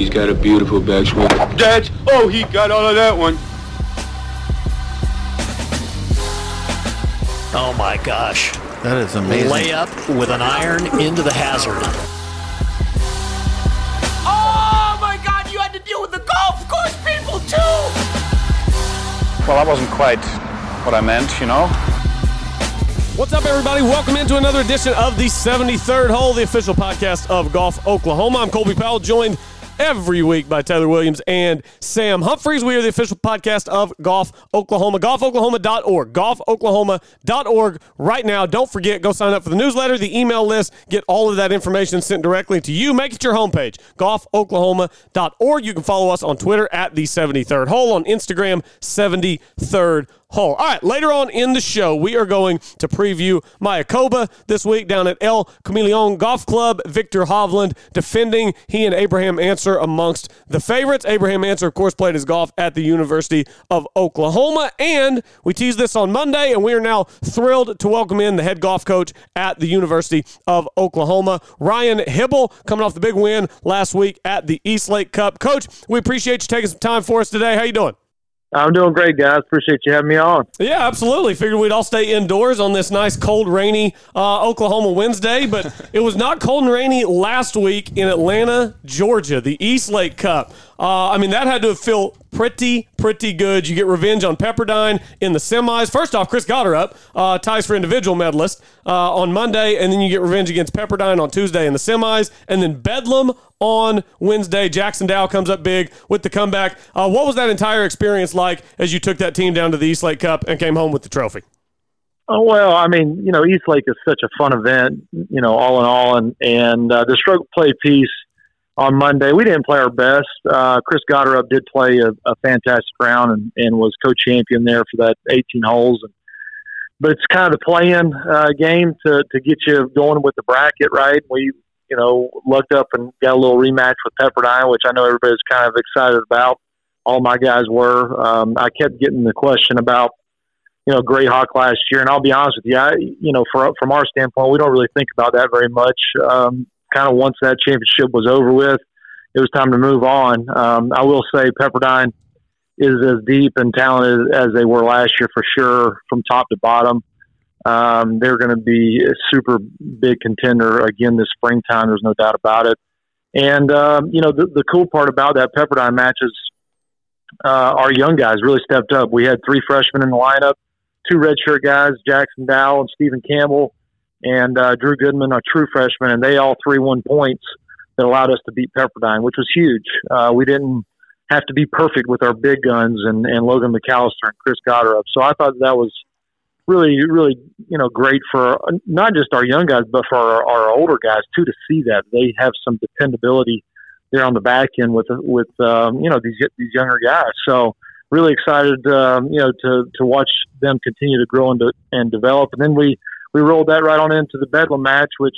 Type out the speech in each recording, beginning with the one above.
He's got a beautiful backswing. That's, oh, he got all of that one. Oh my gosh. That is amazing. Layup with an iron into the hazard. Oh my god, you had to deal with the golf course people too! Well, that wasn't quite what I meant, you know. What's up, everybody? Welcome into another edition of the 73rd Hole, the official podcast of Golf Oklahoma. I'm Colby Powell, joined every week by Taylor Williams and Sam Humphreys. We are the official podcast of Golf Oklahoma, golfoklahoma.org, golfoklahoma.org right now. Don't forget, go sign up for the newsletter, the email list, get all of that information sent directly to you. Make it your homepage, golfoklahoma.org. You can follow us on Twitter at the 73rd hole, on Instagram, 73rd hole. All right, later on in the show, we are going to preview Mayakoba this week down at El Camaleón Golf Club. Viktor Hovland defending he and Abraham Ancer amongst the favorites. Abraham Ancer, of course, played his golf at the University of Oklahoma. And we teased this on Monday, and we are now thrilled to welcome in the head golf coach at the University of Oklahoma, Ryan Hybl, coming off the big win last week at the East Lake Cup. Coach, we appreciate you taking some time for us today. How you doing? I'm doing great, guys. Appreciate you having me on. Yeah, absolutely. Figured we'd all stay indoors on this nice, cold, rainy uh, Oklahoma Wednesday, but it was not cold and rainy last week in Atlanta, Georgia, the East Lake Cup. Uh, I mean, that had to feel pretty, pretty good. You get revenge on Pepperdine in the semis. First off, Chris Gotterup uh, ties for individual medalist uh, on Monday, and then you get revenge against Pepperdine on Tuesday in the semis, and then Bedlam on Wednesday. Jackson Dow comes up big with the comeback. Uh, what was that entire experience like as you took that team down to the East Lake Cup and came home with the trophy? Oh well, I mean, you know, East Lake is such a fun event, you know, all in all, and and uh, the stroke play piece on Monday. We didn't play our best. Uh, Chris Gotterup did play a, a fantastic round and, and was co-champion there for that 18 holes. And, but it's kind of the play-in uh, game to, to get you going with the bracket, right? We, you know, lucked up and got a little rematch with Pepperdine, which I know everybody's kind of excited about. All my guys were. Um, I kept getting the question about, you know, Grayhawk last year, and I'll be honest with you, I, you know, for, from our standpoint, we don't really think about that very much. Um, kind of once that championship was over with, it was time to move on. Um, I will say Pepperdine is as deep and talented as they were last year for sure, from top to bottom. Um, they're going to be a super big contender again this springtime. There's no doubt about it. And um, you know the, the cool part about that Pepperdine match is uh, our young guys really stepped up. We had three freshmen in the lineup, two redshirt guys, Jackson Dow and Stephen Campbell and uh, Drew Goodman, a true freshman, and they all three won points that allowed us to beat Pepperdine, which was huge. Uh, we didn't have to be perfect with our big guns and, and Logan McAllister and Chris Gotterup. So I thought that was really, really, you know, great for not just our young guys, but for our, our older guys too to see that they have some dependability there on the back end with with um, you know these these younger guys. So really excited, um, you know, to to watch them continue to grow and, to, and develop. And then we we rolled that right on into the Bedlam match, which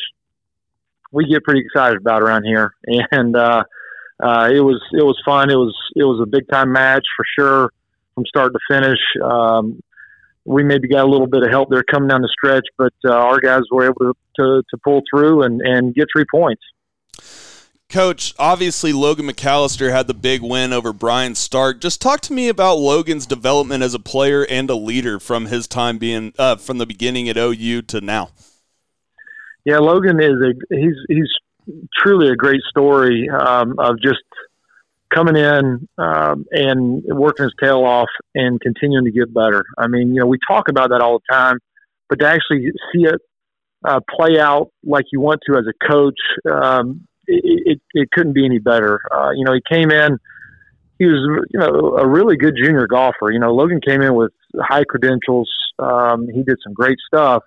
we get pretty excited about around here. And uh, uh, it was it was fun. It was it was a big time match for sure from start to finish. Um, we maybe got a little bit of help there coming down the stretch, but uh, our guys were able to, to, to pull through and, and get three points. Coach, obviously Logan McAllister had the big win over Brian Stark. Just talk to me about Logan's development as a player and a leader from his time being uh, from the beginning at OU to now. Yeah, Logan is a he's he's truly a great story um, of just coming in um, and working his tail off and continuing to get better. I mean, you know, we talk about that all the time, but to actually see it uh, play out like you want to as a coach, um, it, it, it couldn't be any better. Uh, you know, he came in, he was, you know, a really good junior golfer. You know, Logan came in with high credentials. Um, he did some great stuff,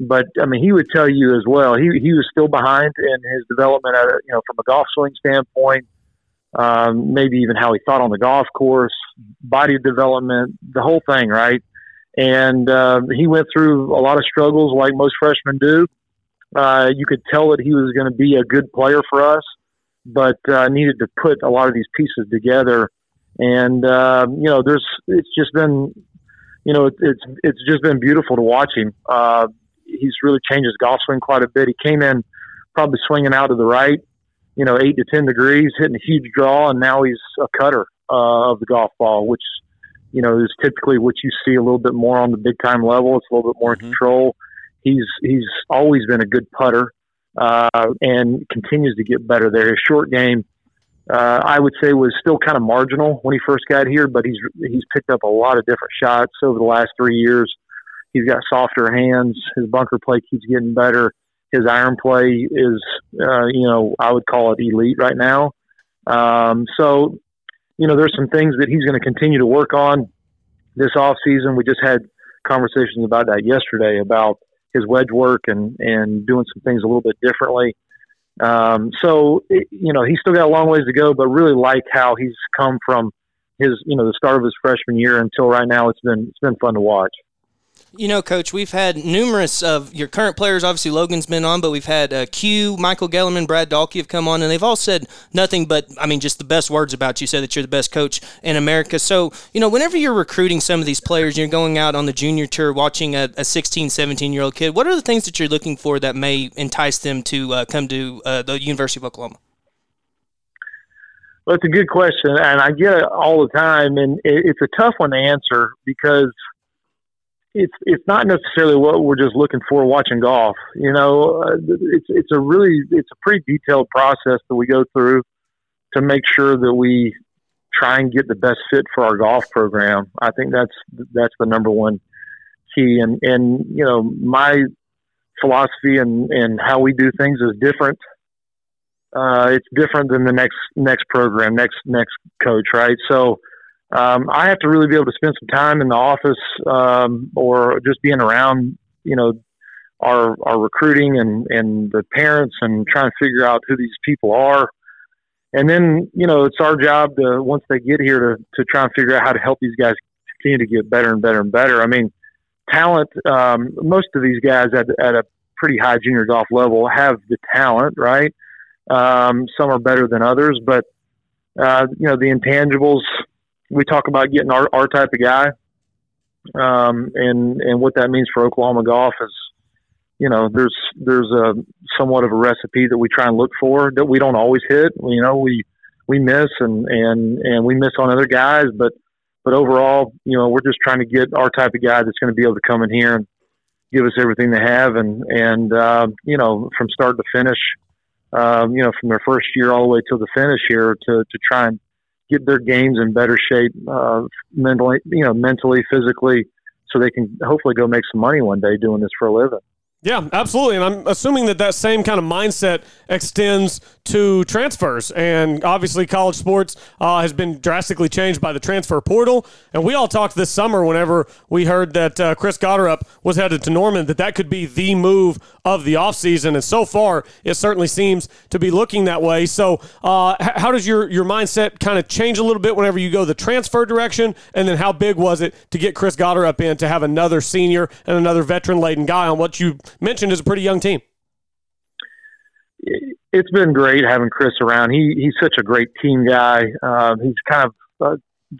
but I mean, he would tell you as well. He he was still behind in his development, at you know, from a golf swing standpoint. Um, maybe even how he thought on the golf course, body development, the whole thing, right? And uh, he went through a lot of struggles, like most freshmen do. Uh, you could tell that he was going to be a good player for us, but uh, needed to put a lot of these pieces together. And uh, you know, there's it's just been, you know, it, it's it's just been beautiful to watch him. Uh, he's really changed his golf swing quite a bit. He came in probably swinging out to the right, you know, eight to ten degrees, hitting a huge draw, and now he's a cutter uh, of the golf ball, which you know is typically what you see a little bit more on the big time level. It's a little bit more Mhm. control. He's he's always been a good putter uh, and continues to get better there. His short game, uh, I would say, was still kind of marginal when he first got here, but he's he's picked up a lot of different shots over the last three years. He's got softer hands. His bunker play keeps getting better. His iron play is, uh, you know, I would call it elite right now. Um, so, you know, there's some things that he's going to continue to work on this off season. We just had conversations about that yesterday about his wedge work and and doing some things a little bit differently. Um, so, it, you know, he's still got a long ways to go, but really like how he's come from his, you know, the start of his freshman year until right now. It's been it's been fun to watch. You know, Coach, we've had numerous of your current players. Obviously, Logan's been on, but we've had uh, Q, Michael Gellerman, Brad Dalke have come on, and they've all said nothing but, I mean, just the best words about you. Said that you're the best coach in America. So, you know, whenever you're recruiting some of these players, you're going out on the junior tour, watching a, a 16, 17 year old kid. What are the things that you're looking for that may entice them to uh, come to uh, the University of Oklahoma? Well, it's a good question, and I get it all the time, and it, it's a tough one to answer because it's it's not necessarily what we're just looking for watching golf. You know, uh, it's it's a really it's a pretty detailed process that we go through to make sure that we try and get the best fit for our golf program. I think that's that's the number one key, and and you know my philosophy and and how we do things is different uh, it's different than the next next program, next next coach, right? So um, I have to really be able to spend some time in the office um, or just being around, you know, our our recruiting and and the parents and trying to figure out who these people are. And then, you know, it's our job to once they get here to to try and figure out how to help these guys continue to get better and better and better. I mean, talent. Um, most of these guys at at a pretty high junior golf level have the talent, right? Um, some are better than others, but uh, you know the intangibles. We talk about getting our, our type of guy, um, and and what that means for Oklahoma golf is, you know, there's there's a somewhat of a recipe that we try and look for that we don't always hit. You know, we we miss and and and we miss on other guys, but but overall, you know, we're just trying to get our type of guy that's going to be able to come in here and give us everything they have, and and uh, you know, from start to finish um, you know, from their first year all the way till the finish here to, to try and get their games in better shape, uh, mentally, you know, mentally, physically, so they can hopefully go make some money one day doing this for a living. Yeah, absolutely. And I'm assuming that that same kind of mindset extends to transfers. And obviously, college sports uh, has been drastically changed by the transfer portal. And we all talked this summer whenever we heard that uh, Chris Gotterup was headed to Norman, that that could be the move of the offseason. And so far, it certainly seems to be looking that way. So, uh, how does your, your mindset kind of change a little bit whenever you go the transfer direction? And then, how big was it to get Chris Gotterup in to have another senior and another veteran laden guy on what you mentioned is a pretty young team? It's been great having Chris around. He he's such a great team guy. Um, he's kind of uh,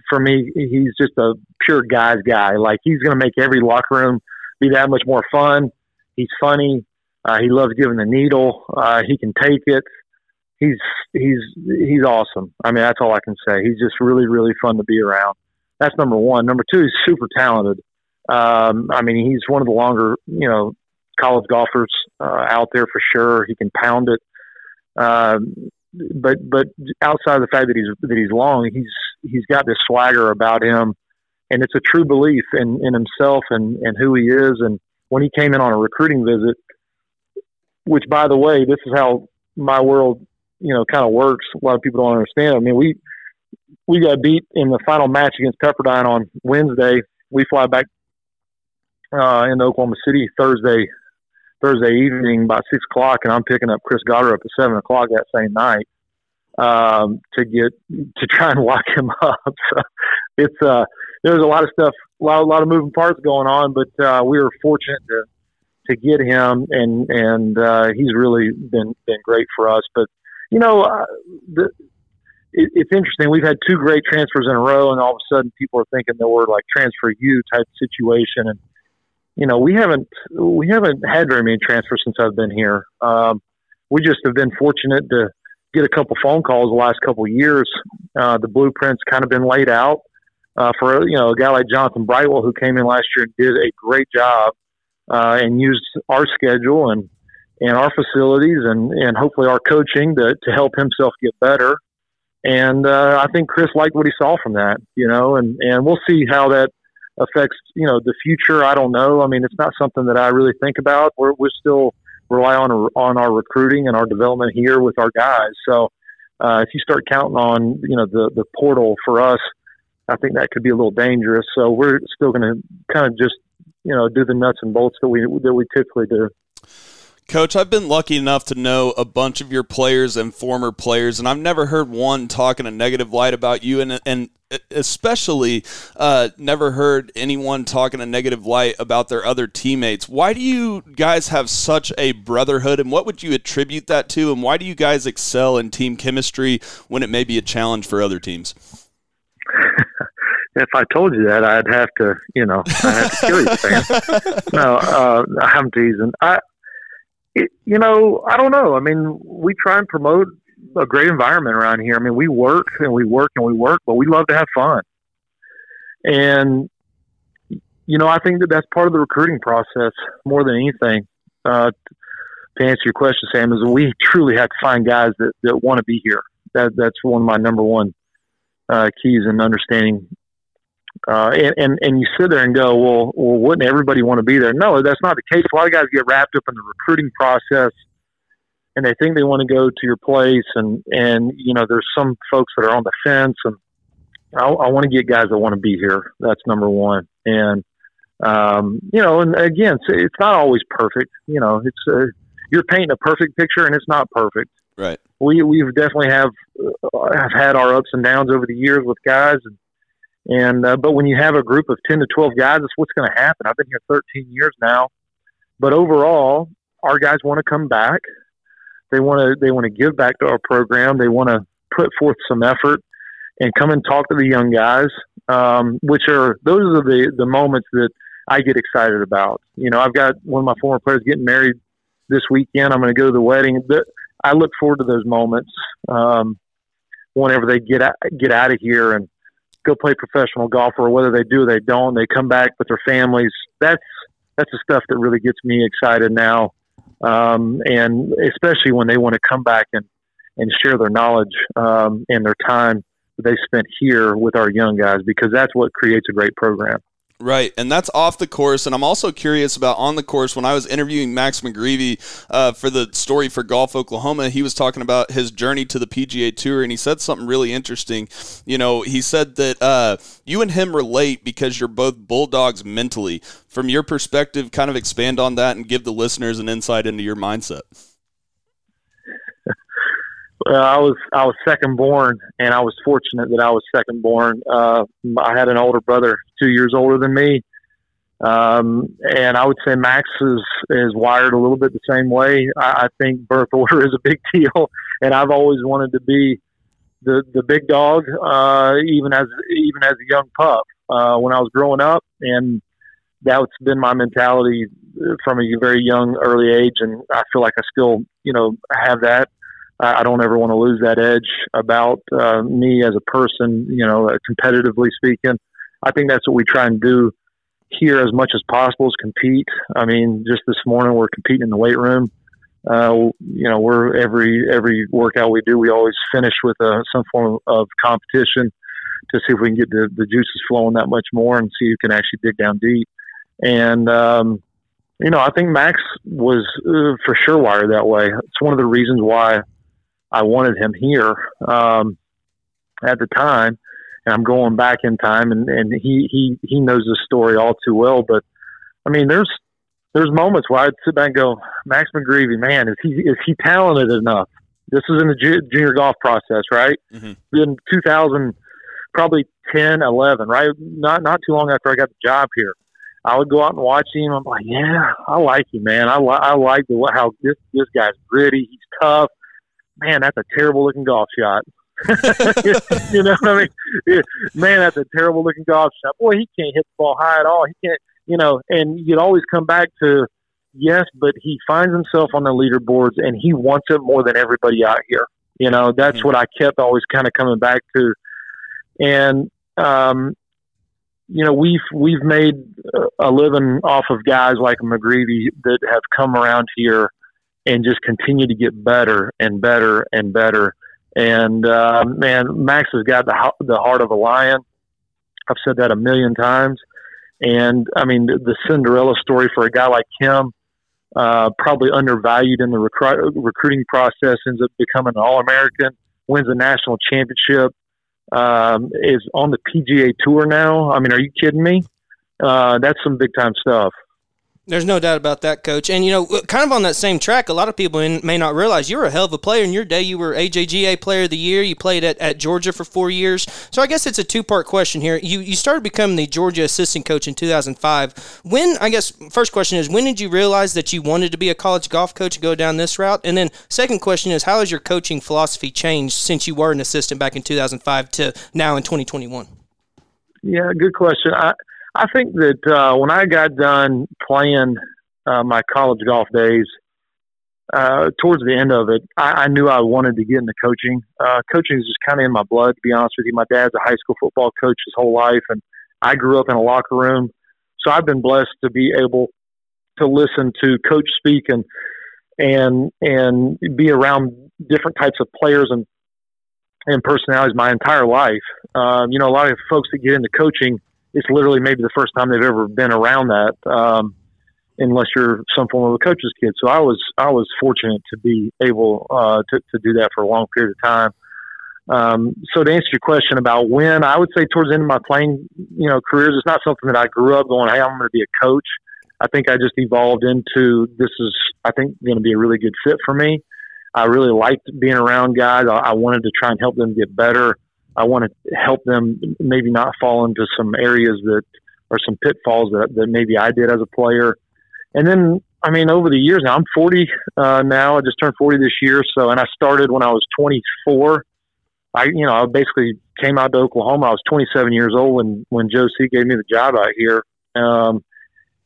for me, he's just a pure guys guy. Like he's going to make every locker room be that much more fun. He's funny. Uh, he loves giving the needle. Uh, he can take it. He's he's he's awesome. I mean, that's all I can say. He's just really really fun to be around. That's number one. Number two, he's super talented. Um, I mean, he's one of the longer you know college golfers uh, out there for sure. He can pound it. Um, but but outside of the fact that he's that he's long, he's he's got this swagger about him, and it's a true belief in, in himself and, and who he is. And when he came in on a recruiting visit, which by the way, this is how my world you know kind of works. A lot of people don't understand. I mean, we we got beat in the final match against Pepperdine on Wednesday. We fly back uh, in Oklahoma City Thursday Thursday evening about six o'clock, and I'm picking up Chris Gotterup at seven o'clock that same night um, to get to try and lock him up. So it's uh, there's a lot of stuff, a lot, a lot of moving parts going on, but uh, we were fortunate to to get him, and and uh, he's really been been great for us. But you know, uh, the, it, it's interesting. We've had two great transfers in a row, and all of a sudden, people are thinking that we're like transfer you type situation, and you know, we haven't we haven't had very many transfers since I've been here. Um, we just have been fortunate to get a couple phone calls the last couple of years. Uh, the blueprint's kind of been laid out uh, for you know a guy like Jonathan Brightwell who came in last year and did a great job uh, and used our schedule and and our facilities and and hopefully our coaching to to help himself get better. And uh, I think Chris liked what he saw from that, you know, and and we'll see how that affects you know the future. I don't know. I mean, it's not something that I really think about. We're we're still rely on on our recruiting and our development here with our guys. So uh, if you start counting on you know the the portal for us, I think that could be a little dangerous. So we're still going to kind of just you know do the nuts and bolts that we that we typically do. Coach, I've been lucky enough to know a bunch of your players and former players, and I've never heard one talk in a negative light about you, and and especially uh, never heard anyone talk in a negative light about their other teammates. Why do you guys have such a brotherhood, and what would you attribute that to, and why do you guys excel in team chemistry when it may be a challenge for other teams? if I told you that, I'd have to, you know, I have to kill you, Sam. no, uh, I'm teasing. I, it, you know, I don't know. I mean, we try and promote a great environment around here. I mean, we work and we work and we work, but we love to have fun. And you know, I think that that's part of the recruiting process more than anything. Uh, to answer your question, Sam, is we truly have to find guys that, that want to be here. That that's one of my number one uh, keys in understanding. Uh, and, and and you sit there and go, well, well, wouldn't everybody want to be there? No, that's not the case. A lot of guys get wrapped up in the recruiting process and they think they want to go to your place and and you know there's some folks that are on the fence and I, I want to get guys that want to be here. That's number one. And um, you know, and again, it's, it's not always perfect. You know, it's uh, you're painting a perfect picture, and it's not perfect. Right. We we've definitely have uh, have had our ups and downs over the years with guys, and and uh, but when you have a group of ten to twelve guys, that's what's going to happen. I've been here 13 years now, but overall, our guys want to come back. They want to they want to give back to our program. They want to put forth some effort and come and talk to the young guys, um, which are those are the the moments that I get excited about. You know, I've got one of my former players getting married this weekend. I'm going to go to the wedding. I look forward to those moments um, whenever they get out, get out of here and go play professional golf, or whether they do or they don't. They come back with their families. That's that's the stuff that really gets me excited now um, and especially when they want to come back and, and share their knowledge um, and their time they spent here with our young guys because that's what creates a great program. Right, and that's off the course. And I'm also curious about on the course. When I was interviewing Max McGreevy uh, for the story for Golf Oklahoma, he was talking about his journey to the PGA Tour, and he said something really interesting. You know, he said that uh, you and him relate because you're both bulldogs mentally. From your perspective, kind of expand on that and give the listeners an insight into your mindset. Well, I was I was second born, and I was fortunate that I was second born. Uh, I had an older brother, two years older than me, um, and I would say Max is is wired a little bit the same way. I, I think birth order is a big deal, and I've always wanted to be the the big dog, uh, even as even as a young pup uh, when I was growing up, and that's been my mentality from a very young early age, and I feel like I still you know have that I don't ever want to lose that edge about uh, me as a person, you know, uh, competitively speaking. I think that's what we try and do here as much as possible is compete. I mean, just this morning we're competing in the weight room. Uh, you know, we're every every workout we do, we always finish with uh, some form of competition to see if we can get the, the juices flowing that much more and see who can actually dig down deep. And um, you know, I think Max was uh, for sure wired that way. It's one of the reasons why I wanted him here um, at the time, and I'm going back in time, and, and he he he knows the story all too well. But I mean, there's there's moments where I'd sit back and go, Max McGreevy, man, is he is he talented enough? This is in the ju- junior golf process, right? Mm-hmm. In 2000, probably 10, 11, right? Not not too long after I got the job here. I would go out and watch him. I'm like, yeah, I like him, man. I, li- I like the, how this this guy's gritty. He's tough man, that's a terrible looking golf shot. you know what I mean? Man, that's a terrible looking golf shot. Boy, he can't hit the ball high at all. He can't, you know, and you'd always come back to, yes, but he finds himself on the leaderboards and he wants it more than everybody out here. You know, that's Mhm. what I kept always kind of coming back to. And um, you know, we've we've made a living off of guys like McGreevy that have come around here and just continue to get better and better and better. And uh, man, Max has got the the heart of a lion. I've said that a million times. And I mean, the, the Cinderella story for a guy like him, uh, probably undervalued in the recru- recruiting process, ends up becoming an All American, wins a national championship, um, is on the PGA Tour now. I mean, are you kidding me? Uh, that's some big time stuff. There's no doubt about that, coach. And, you know, kind of on that same track, a lot of people in, may not realize you were a hell of a player in your day. You were AJGA Player of the Year. You played at, at Georgia for four years. So I guess it's a two part question here. You, you started becoming the Georgia assistant coach in 2005. When, I guess, first question is, when did you realize that you wanted to be a college golf coach and go down this route? And then, second question is, how has your coaching philosophy changed since you were an assistant back in 2005 to now in 2021? Yeah, good question. I I think that uh, when I got done playing uh, my college golf days, uh, towards the end of it, I, I knew I wanted to get into coaching. Uh, coaching is just kind of in my blood, to be honest with you. My dad's a high school football coach his whole life, and I grew up in a locker room, so I've been blessed to be able to listen to coach speak and and and be around different types of players and and personalities my entire life. Um, you know, a lot of folks that get into coaching it's literally maybe the first time they've ever been around that, um, unless you're some form of a coach's kid. So I was I was fortunate to be able uh, to to do that for a long period of time. Um, so to answer your question about when, I would say towards the end of my playing, you know, careers, it's not something that I grew up going, "Hey, I'm going to be a coach." I think I just evolved into this is I think going to be a really good fit for me. I really liked being around guys. I, I wanted to try and help them get better. I want to help them maybe not fall into some areas that are some pitfalls that, that maybe I did as a player. And then, I mean, over the years, now, I'm 40 uh, now. I just turned 40 this year. So, and I started when I was 24. I, you know, I basically came out to Oklahoma. I was 27 years old when when Joe C gave me the job out here. Um,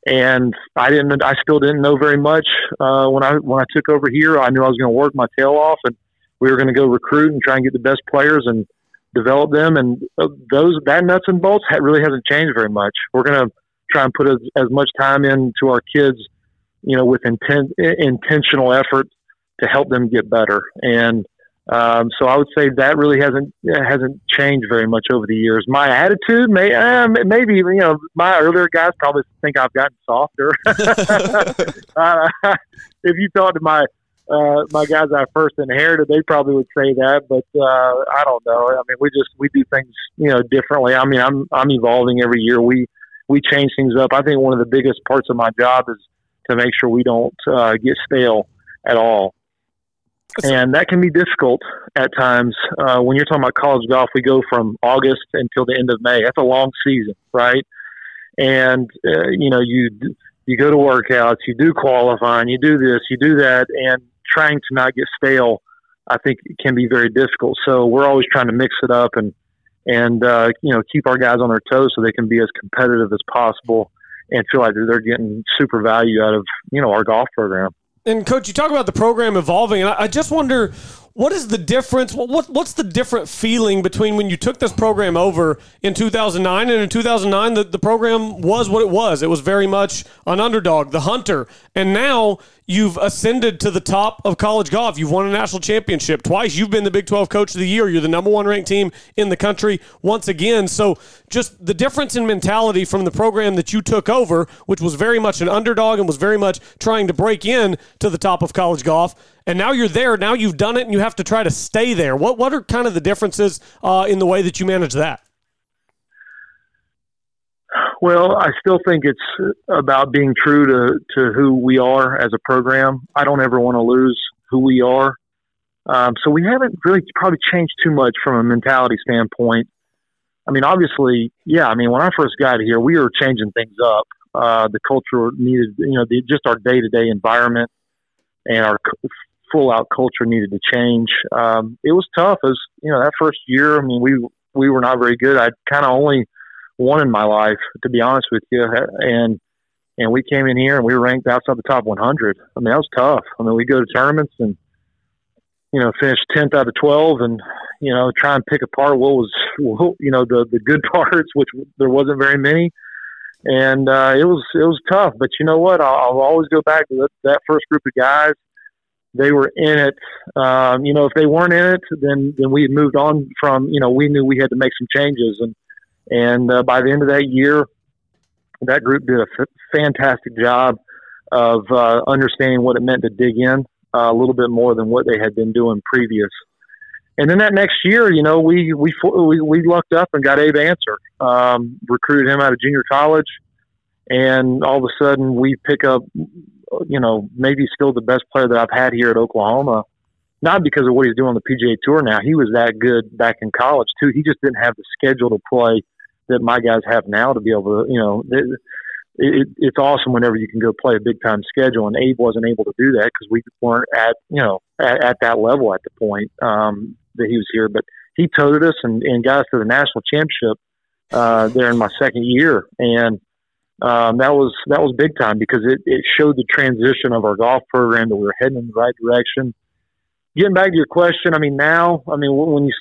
and I didn't, I still didn't know very much uh, when I when I took over here. I knew I was going to work my tail off, and we were going to go recruit and try and get the best players and develop them. And uh, those that nuts and bolts ha- really hasn't changed very much. We're going to try and put as, as much time into our kids, you know, with intent, intentional effort to help them get better. And um, so I would say that really hasn't hasn't changed very much over the years. My attitude, may uh, maybe you know, my earlier guys probably think I've gotten softer. uh, if you talk to my uh, my guys I first inherited, they probably would say that, but uh, I don't know. I mean, we just we do things you know differently. I mean, I'm I'm evolving every year. We we change things up. I think one of the biggest parts of my job is to make sure we don't uh, get stale at all. And that can be difficult at times. Uh, when you're talking about college golf, we go from August until the end of May. That's a long season, right? And uh, you know, you you go to workouts, you do qualifying, you do this, you do that, and trying to not get stale, I think it can be very difficult. So we're always trying to mix it up and and uh, you know keep our guys on their toes so they can be as competitive as possible and feel like they're getting super value out of you know our golf program. And coach, you talk about the program evolving, and I, I just wonder what is the difference? What, what what's the different feeling between when you took this program over in 2009 and in 2009 the, the program was what it was. It was very much an underdog, the hunter, and now you've ascended to the top of college golf. You've won a national championship twice. You've been the Big 12 Coach of the Year. You're the number one ranked team in the country once again. So just the difference in mentality from the program that you took over, which was very much an underdog and was very much trying to break in to the top of college golf. And now you're there. Now you've done it, and you have to try to stay there. What what are kind of the differences uh, in the way that you manage that? Well, I still think it's about being true to, to who we are as a program. I don't ever want to lose who we are. Um, so we haven't really probably changed too much from a mentality standpoint. I mean, obviously, yeah. I mean, when I first got here, we were changing things up. Uh, the culture needed, you know, the, just our day to day environment and our full out culture needed to change. Um, it was tough as, you know, that first year. I mean, we, we were not very good. I kind of only won in my life, to be honest with you. And, and we came in here and we were ranked outside the top 100. I mean, that was tough. I mean, we go to tournaments and, you know, finish tenth out of twelve, and you know, try and pick apart what was, you know, the the good parts, which there wasn't very many, and uh, it was it was tough. But you know what? I'll, I'll always go back to that, that first group of guys. They were in it. Um, you know, if they weren't in it, then then we had moved on from. You know, we knew we had to make some changes, and and uh, by the end of that year, that group did a f- fantastic job of uh, understanding what it meant to dig in uh, a little bit more than what they had been doing previous. And then that next year, you know, we we we, we lucked up and got Abe Ancer, um, recruited him out of junior college, and all of a sudden we pick up, you know, maybe still the best player that I've had here at Oklahoma. Not because of what he's doing on the PGA Tour now. He was that good back in college too. He just didn't have the schedule to play that my guys have now to be able to, you know, it, it, it's awesome whenever you can go play a big time schedule. And Abe wasn't able to do that because we weren't at, you know, at, at that level at the point um, that he was here. But he toted us and, and got us to the national championship uh, there in my second year, and um, that was that was big time because it, it showed the transition of our golf program that we were heading in the right direction. Getting back to your question, I mean now, I mean when you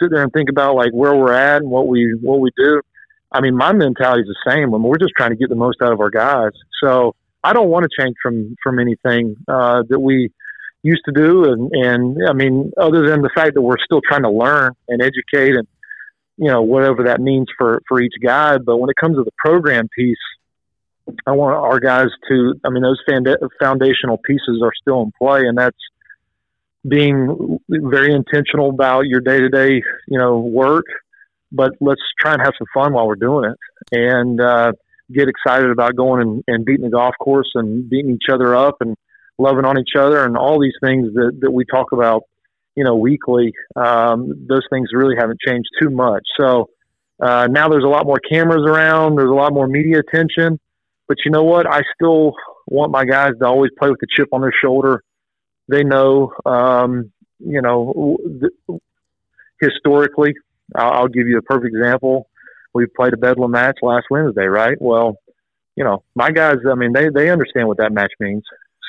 sit there and think about like where we're at and what we what we do, I mean, my mentality is the same. I mean, we're just trying to get the most out of our guys. So I don't want to change from from anything uh, that we used to do. And, and I mean, other than the fact that we're still trying to learn and educate, and you know whatever that means for for each guy. But when it comes to the program piece, I want our guys to. I mean, those foundational pieces are still in play, and that's being very intentional about your day to day, you know, work but let's try and have some fun while we're doing it and uh, get excited about going and, and beating the golf course and beating each other up and loving on each other and all these things that, that we talk about, you know, weekly. Um, those things really haven't changed too much. So uh, now there's a lot more cameras around. There's a lot more media attention. But you know what? I still want my guys to always play with the chip on their shoulder. They know, um, you know, th- historically, I'll, I'll give you a perfect example. We played a Bedlam match last Wednesday, right? Well, you know, my guys, I mean, they, they understand what that match means.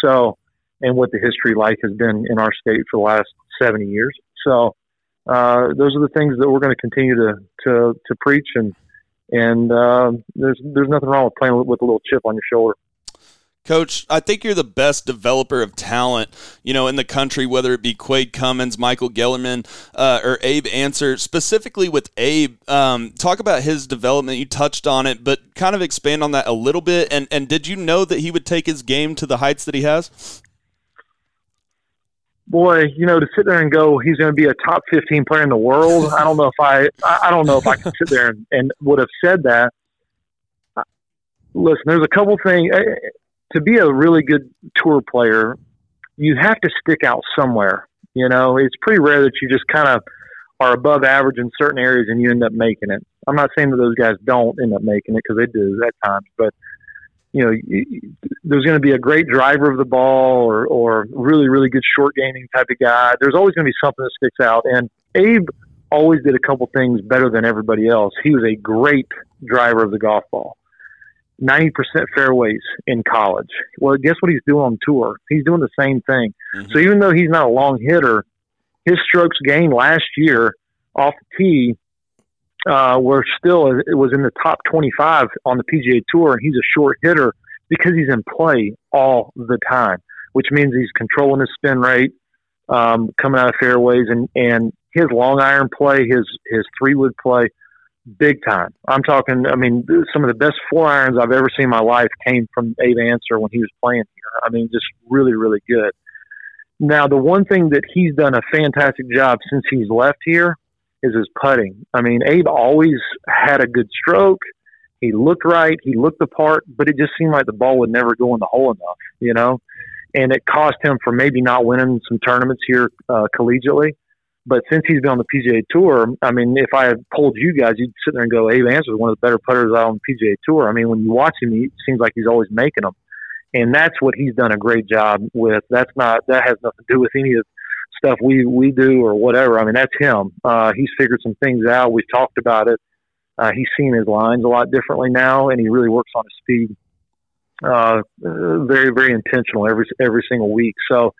So, and what the history like has been in our state for the last 70 years. So, uh, those are the things that we're going to continue to, to, to preach and, and, uh, there's, there's nothing wrong with playing with, a little chip on your shoulder. Coach, I think you're the best developer of talent, you know, in the country, whether it be Quade Cummins, Michael Gellerman, uh, or Abe Ancer. Specifically with Abe, um, talk about his development. You touched on it, but kind of expand on that a little bit. And and did you know that he would take his game to the heights that he has? Boy, you know, to sit there and go, he's going to be a top 15 player in the world. I don't know if I, I don't know if I could sit there and, and would have said that. Uh, listen, there's a couple things eh, to be a really good tour player, you have to stick out somewhere. You know, it's pretty rare that you just kind of are above average in certain areas and you end up making it. I'm not saying that those guys don't end up making it because they do at times, but you know, there's going to be a great driver of the ball or, or really, really good short gaming type of guy. There's always going to be something that sticks out. And Abe always did a couple things better than everybody else. He was a great driver of the golf ball. 90% fairways in college. Well, guess what he's doing on tour? He's doing the same thing. Mm-hmm. So even though he's not a long hitter, his strokes gained last year off the tee uh, were still it was in the top 25 on the PGA Tour, and he's a short hitter because he's in play all the time, which means he's controlling his spin rate, um, coming out of fairways, and and his long iron play, his his three wood play big time. I'm talking. I mean, some of the best four irons I've ever seen in my life came from Abe Ancer when he was playing here. I mean, just really, really good. Now, the one thing that he's done a fantastic job since he's left here is his putting. I mean, Abe always had a good stroke. He looked right. He looked the part, but it just seemed like the ball would never go in the hole enough, you know. And it cost him for maybe not winning some tournaments here uh, collegiately. But since he's been on the PGA Tour, I mean, if I had told you guys, you'd sit there and go, Abe Ancer is one of the better putters out on the PGA Tour. I mean, when you watch him, it seems like he's always making them. And that's what he's done a great job with. That's not, that has nothing to do with any of stuff we, we do or whatever. I mean, that's him. Uh, he's figured some things out. We've talked about it. Uh, he's seen his lines a lot differently now, and he really works on his speed. Uh, very, very intentional every every single week. So,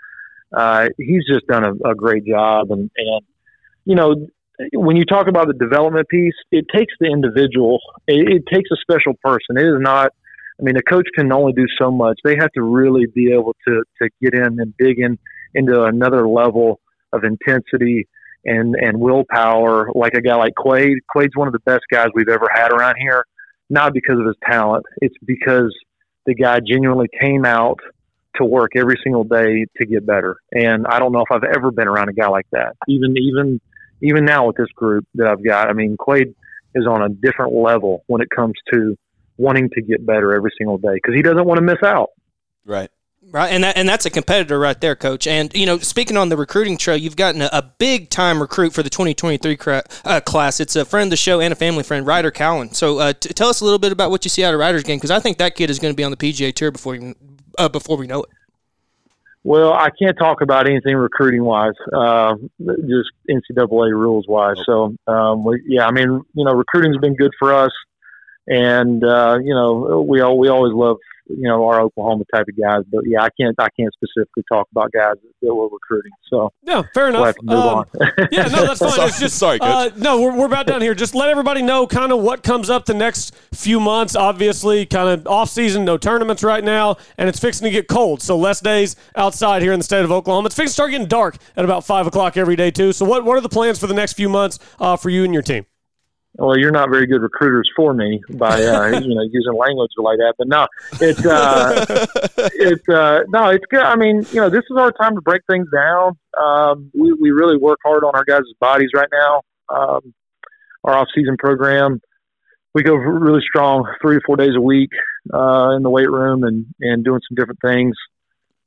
uh, he's just done a, a great job. And, and, you know, when you talk about the development piece, it takes the individual, it, it takes a special person. It is not, I mean, a coach can only do so much. They have to really be able to, to get in and dig in into another level of intensity and, and willpower, like a guy like Quade. Quade's one of the best guys we've ever had around here, not because of his talent. It's because the guy genuinely came out to work every single day to get better. And I don't know if I've ever been around a guy like that. Even even even now with this group that I've got, I mean, Quade is on a different level when it comes to wanting to get better every single day because he doesn't want to miss out. Right. Right, and that and that's a competitor right there, coach. And you know, speaking on the recruiting trail, you've gotten a, a big time recruit for the 2023 cra- uh, class. It's a friend of the show and a family friend, Ryder Cowan. So, uh, t- tell us a little bit about what you see out of Ryder's game because I think that kid is going to be on the PGA Tour before you, uh, before we know it. Well, I can't talk about anything recruiting wise, uh, just NCAA rules wise. So, um, we, yeah, I mean, you know, recruiting's been good for us, and uh, you know, we all, we always love you know our Oklahoma type of guys. But yeah, I can't I can't specifically talk about guys that we're recruiting. So no, fair enough. We'll have to move Um, on. yeah, no, that's fine. Sorry- It's just sorry, Coach. Uh, no, we're, we're about done here. Just let everybody know kind of what comes up the next few months. Obviously, kind of off season, no tournaments right now, and it's fixing to get cold. So less days outside here in the state of Oklahoma. It's fixing to start getting dark at about five o'clock every day too. So what what are the plans for the next few months uh, for you and your team? Well, you're not very good recruiters for me by uh, you know using language like that. But no, it's uh, it's uh, no, it's good. I mean, you know, this is our time to break things down. Um, we we really work hard on our guys' bodies right now. Um, our off-season program, we go really strong, three to four days a week uh, in the weight room and and doing some different things.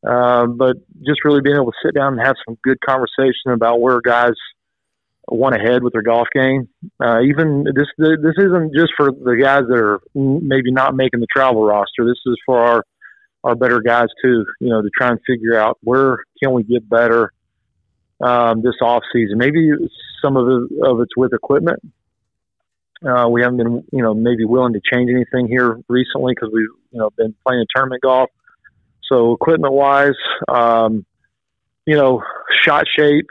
Uh, but just really being able to sit down and have some good conversation about where guys want ahead with their golf game. Uh, even this this isn't just for the guys that are maybe not making the travel roster. This is for our our better guys too. You know, to try and figure out where can we get better um, this off season. Maybe some of it, of it's with equipment. Uh, we haven't been, you know, maybe willing to change anything here recently because we've, you know, been playing tournament golf. So equipment wise, um, you know, shot shape,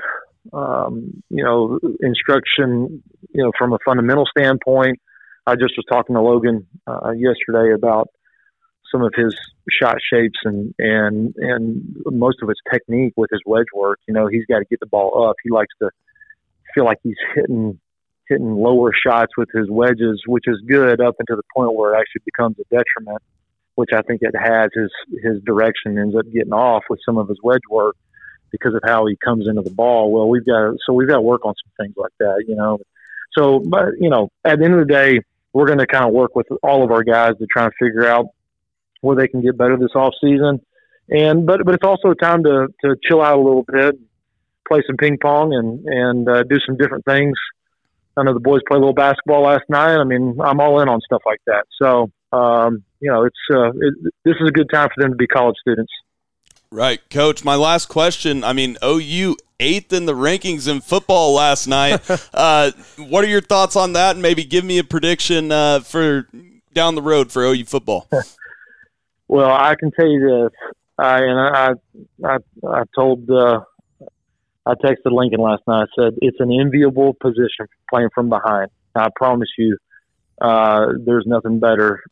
um, you know, instruction, you know, from a fundamental standpoint. I just was talking to Logan uh, yesterday about some of his shot shapes and and and most of his technique with his wedge work. You know, he's got to get the ball up. He likes to feel like he's hitting hitting lower shots with his wedges, which is good up until the point where it actually becomes a detriment. Which I think it has. His his direction ends up getting off with some of his wedge work because of how he comes into the ball. Well, we've got so we've got to work on some things like that, you know. So, but you know, at the end of the day, we're going to kind of work with all of our guys to try and figure out where they can get better this off season. And but but it's also time to to chill out a little bit, play some ping pong, and and uh, do some different things. I know the boys played a little basketball last night. I mean, I'm all in on stuff like that. So, um, you know, it's uh, it, this is a good time for them to be college students. Right, coach. My last question. I mean, OU eighth in the rankings in football last night. uh, what are your thoughts on that? And maybe give me a prediction uh, for down the road for OU football. Well, I can tell you this. I and I I I told uh, I texted Lincoln last night. I said it's an enviable position playing from behind. I promise you, uh, there's nothing better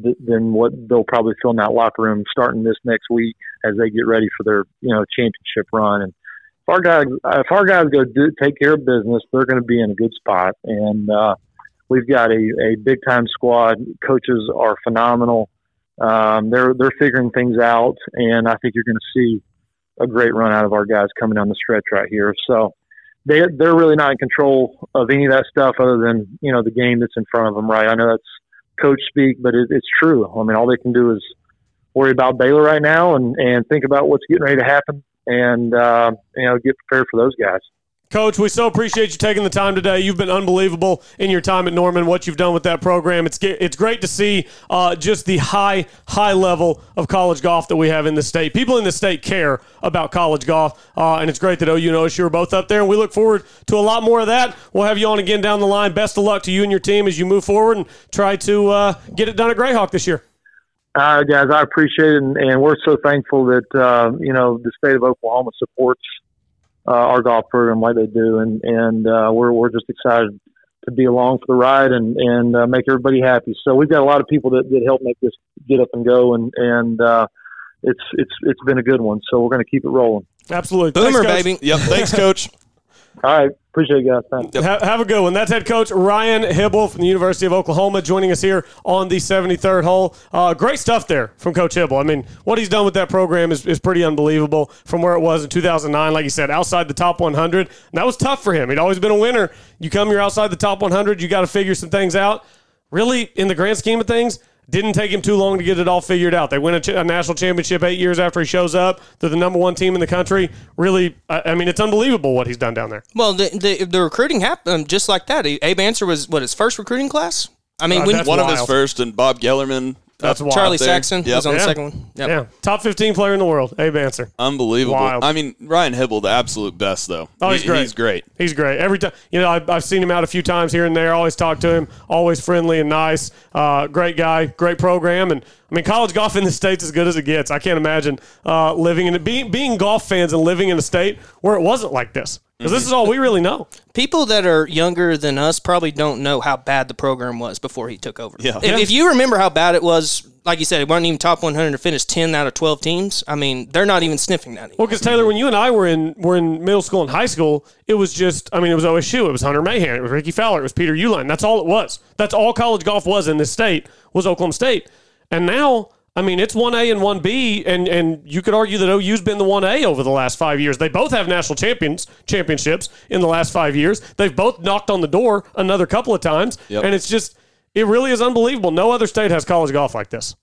th- than what they'll probably feel in that locker room starting this next week as they get ready for their you know championship run. And if our guys if our guys go do, take care of business, they're going to be in a good spot. And uh, we've got a, a big time squad. Coaches are phenomenal. Um, they're they're figuring things out, and I think you're going to see a great run out of our guys coming down the stretch right here. So they they're really not in control of any of that stuff other than you know the game that's in front of them. Right? I know that's coach speak, but it, it's true. I mean, all they can do is worry about Baylor right now and and think about what's getting ready to happen, and uh, you know get prepared for those guys. Coach, we so appreciate you taking the time today. You've been unbelievable in your time at Norman. What you've done with that program, it's it's great to see uh, just the high high level of college golf that we have in the state. People in the state care about college golf, uh, and it's great that OU and OSU are both up there. And we look forward to a lot more of that. We'll have you on again down the line. Best of luck to you and your team as you move forward and try to uh, get it done at Grayhawk this year. Uh, guys, I appreciate it, and, and we're so thankful that uh, you know the state of Oklahoma supports uh, our golf program like they do, and and uh, we're we're just excited to be along for the ride and and uh, make everybody happy. So we've got a lot of people that, that help make this get up and go, and and uh, it's it's it's been a good one. So we're going to keep it rolling. Absolutely. Boomer, Thanks, baby. Yep. Thanks, Coach. All right, appreciate you guys. Thanks. Ha- have a good one. That's head coach Ryan Hybl from the University of Oklahoma joining us here on the 73rd hole. Uh, great stuff there from Coach Hybl. I mean, what he's done with that program is, is pretty unbelievable from where it was in 2009. Like you said, outside the top 100. And that was tough for him. He'd always been a winner. You come, you're outside the top 100, you got to figure some things out. Really, in the grand scheme of things, didn't take him too long to get it all figured out. They win a, ch- a national championship eight years after he shows up. They're the number one team in the country. Really, I, I mean, it's unbelievable what he's done down there. Well, the the, the recruiting happened um, just like that. Abe Ancer was what his first recruiting class. I mean, God, when that's One of his first, and Bob Gellerman. That's up wild. Charlie there. Saxon Yep. was on Yeah. the second one. Yep. Yeah, top 15 player in the world, Abe Ancer. Unbelievable. Wild. I mean, Ryan Hybl, the absolute best, though. Oh, he's He- great. He's great. He's great. Every time, you know, I've, I've seen him out a few times here and there. Always talk to him. Always friendly and nice. Uh, great guy. Great program. And I mean, college golf in the states as good as it gets. I can't imagine uh, living in being being golf fans and living in a state where it wasn't like this. Because this is all we really know. People that are younger than us probably don't know how bad the program was before he took over. Yeah. If, Yeah. if you remember how bad it was, like you said, it wasn't even top 100 to finish 10 out of 12 teams. I mean, they're not even sniffing that. Anymore. Well, because Taylor, when you and I were in were in middle school and high school, it was just I mean, it was OSU, it was Hunter Mahan, it was Rickie Fowler, it was Peter Uihlein. That's all it was. That's all college golf was in this state was Oklahoma State. And now, I mean, it's one A and one B, and and you could argue that OU's been the one A over the last five years. They both have national champions championships in the last five years. They've both knocked on the door another couple of times, Yep. and it's just it really is unbelievable. No other state has college golf like this.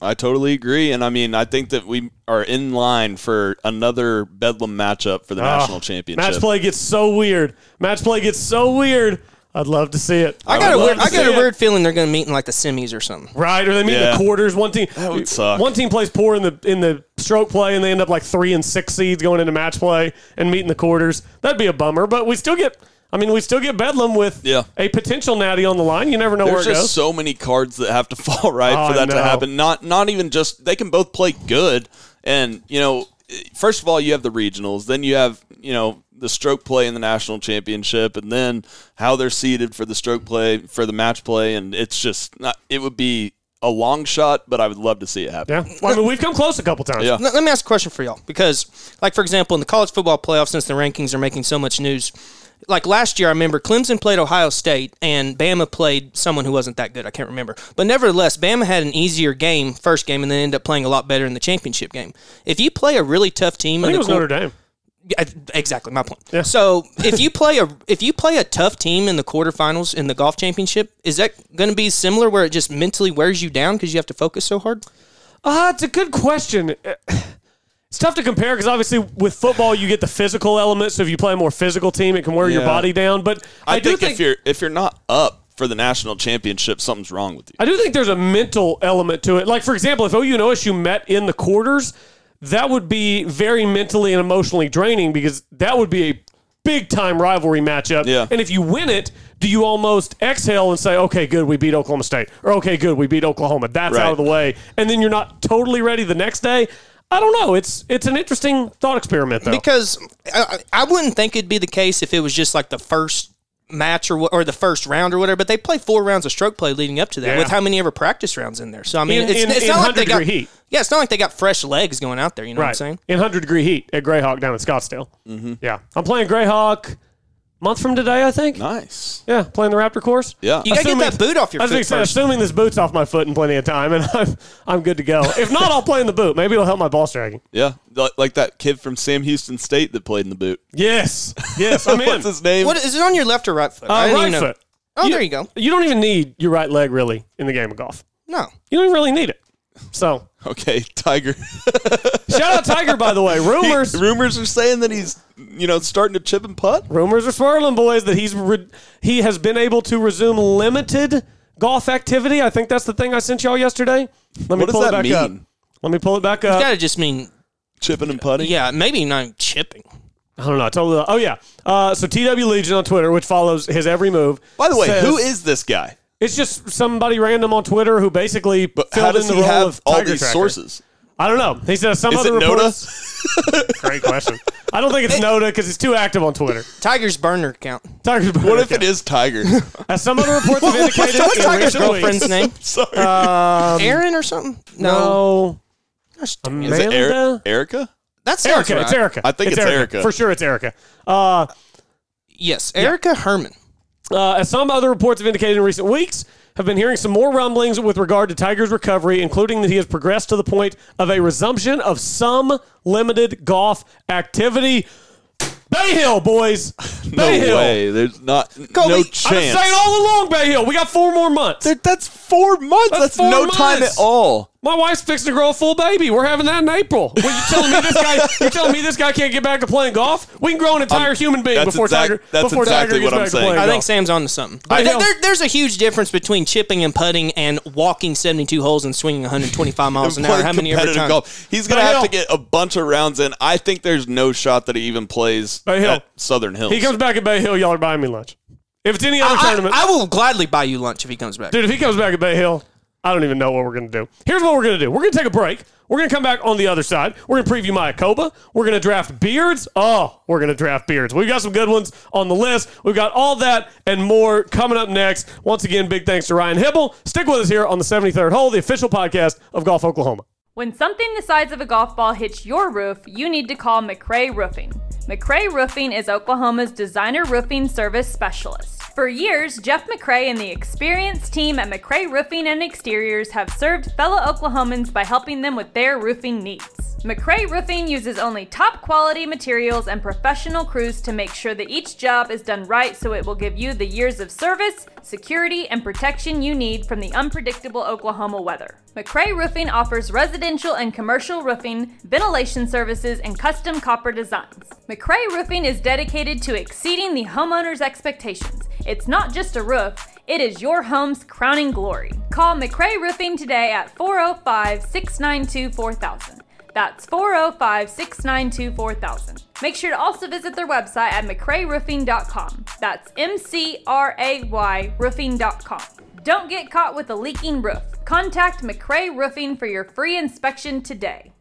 I totally agree, and I mean, I think that we are in line for another Bedlam matchup for the national championship. Ah, Match play gets so weird. Match play gets so weird. I'd love to see it. I got a weird, I got a weird feeling they're going to meet in like the semis or something. Right, or they meet in Yeah. the quarters. One team That would suck. One team plays poor in the in the stroke play, and they end up like three and six seeds going into match play and meet in the quarters. That'd be a bummer, but we still get. I mean, we still get Bedlam with Yeah. a potential natty on the line. You never know There's where it just goes. so many cards that have to fall right Oh, for that I to know. happen. Not not even just they can both play good, and you know, first of all, you have the regionals, then you have you know the stroke play in the national championship, and then how they're seeded for the stroke play for the match play, and it's just not. It would be a long shot, but I would love to see it happen. yeah, well, I mean, we've come close a couple times. Yeah. Let, let me ask a question for y'all because, like for example, in the college football playoffs, since the rankings are making so much news, like last year, I remember Clemson played Ohio State and Bama played someone who wasn't that good. I can't remember, but nevertheless, Bama had an easier game first game and then ended up playing a lot better in the championship game. If you play a really tough team, I in think it the was quar- Notre Dame. Yeah, exactly my point. Yeah. So if you play a if you play a tough team in the quarterfinals in the golf championship, is that going to be similar where it just mentally wears you down because you have to focus so hard? Uh, it's a good question. It's tough to compare because obviously with football you get the physical element. So if you play a more physical team, it can wear your body down. But I, I, do think, think if you're if you're not up for the national championship, something's wrong with you. I do think there's a mental element to it. Like, for example, if OU and OSU met in the quarters, that would be very mentally and emotionally draining because that would be a big time rivalry matchup. Yeah. And if you win it, do you almost exhale and say, okay, good, we beat Oklahoma State? Or, okay, good, we beat Oklahoma. That's Right. out of the way. And then you're not totally ready the next day. I don't know. It's it's an interesting thought experiment, though. Because I, I wouldn't think it'd be the case if it was just like the first match or or the first round or whatever. But they play four rounds of stroke play leading up to that Yeah. with how many ever practice rounds in there. So I mean, In- it's, in- it's in not like they got heat. yeah, it's not like they got fresh legs going out there. You know what I'm saying? In 100 degree heat at Grayhawk down in Scottsdale. Mm-hmm. Yeah. I'm playing Grayhawk month from today, I think. Nice. Yeah, playing the Raptor course. Yeah. You gotta get that boot off your I was foot gonna say, first. assuming this boot's off my foot in plenty of time, and I'm I'm good to go. If not, I'll play in the boot. Maybe it'll help my ball striking. Yeah. Like- Like that kid from Sam Houston State that played in the boot. Yes, yes, I'm in. What's his name? What is it on your left or right foot? Uh, I didn't right even know. foot. Oh, there you go. You don't even need your right leg really in the game of golf. No. You don't even really need it. So Okay, Tiger. shout out Tiger, by the way. Rumors, Rumors are saying that he's, you know, starting to chip and putt. rumors are swirling, boys, that he's re- he has been able to resume limited golf activity. I think that's the thing I sent y'all yesterday. Let me What does pull it that back up. mean? Let me pull it back You up. gotta just mean Chipping and putting. yeah, maybe not chipping. I don't know. I totally. Oh yeah. Uh, so TW Legion on Twitter, which follows his every move. By the way, says- who is this guy? It's just somebody random on Twitter who basically But filled how does in he the role have of all Tiger these Tracker. sources? I don't know. He says some Is other it Noda? Great question. I don't think it's Noda because he's too active on Twitter. Tiger's burner account. Tiger's What if it is Tiger? As some other reports have indicated What's in Tiger's recent girlfriend's name? Sorry. Aaron or something? No, Is Amanda. it Eric- Erica? That sounds Erica. right. It's Erica. I think it's Erica. for sure. It's Erica. Uh, Yes, Erica Herman. Uh, as some other reports have indicated in recent weeks, have been hearing some more rumblings with regard to Tiger's recovery, including that he has progressed to the point of a resumption of some limited golf activity. Bay Hill, boys. No Hill. way. There's not no chance. I've been saying all along, Bay Hill. We got four more months. There- that's four months. That's That's, four no time at all. My wife's fixing to grow a full baby. We're having that in April. Well, you telling me this guy? You telling me this guy can't get back to playing golf? We can grow an entire um, human being before exact- Tiger. that's before exactly Tiger gets what I'm saying. playing I think golf. Sam's on to something. I There- there- there's a huge difference between chipping and putting and walking 72 holes and swinging 125 miles an hour. How many every competitive time? golf. He's gonna Bay have Hill. to get a bunch of rounds in. I think there's no shot that he even plays Bay Hill. at Southern Hills. He comes back at Bay Hill, y'all are buying me lunch. If it's any other I, tournament, I will gladly buy you lunch if he comes back. dude, if he comes back at Bay Hill, I don't even know what we're gonna do. Here's what we're gonna do. We're gonna take a break. We're gonna come back on the other side. We're gonna preview Mayakoba. We're gonna draft beards. Oh, we're gonna draft beards. We've got some good ones on the list. We've got all that and more coming up next. Once again, big thanks to Ryan Hybl. Stick with us here on the 73rd hole, the official podcast of Golf Oklahoma. When something the size of a golf ball hits your roof, you need to call McRay Roofing. McRay Roofing is Oklahoma's designer roofing service specialist. For years, Jeff McRay and the experienced team at McRay Roofing and Exteriors have served fellow Oklahomans by helping them with their roofing needs. McRay Roofing uses only top quality materials and professional crews to make sure that each job is done right so it will give you the years of service, security, and protection you need from the unpredictable Oklahoma weather. McRay Roofing offers residential and commercial roofing, ventilation services, and custom copper designs. McRay Roofing is dedicated to exceeding the homeowner's expectations. It's not just a roof, it is your home's crowning glory. Call McRay Roofing today at 405 692 4000. That's 405 692 4000. Make sure to also visit their website at McRayRoofing.com. That's M C R A Y roofing.com. Don't get caught with a leaking roof. Contact McRay Roofing for your free inspection today.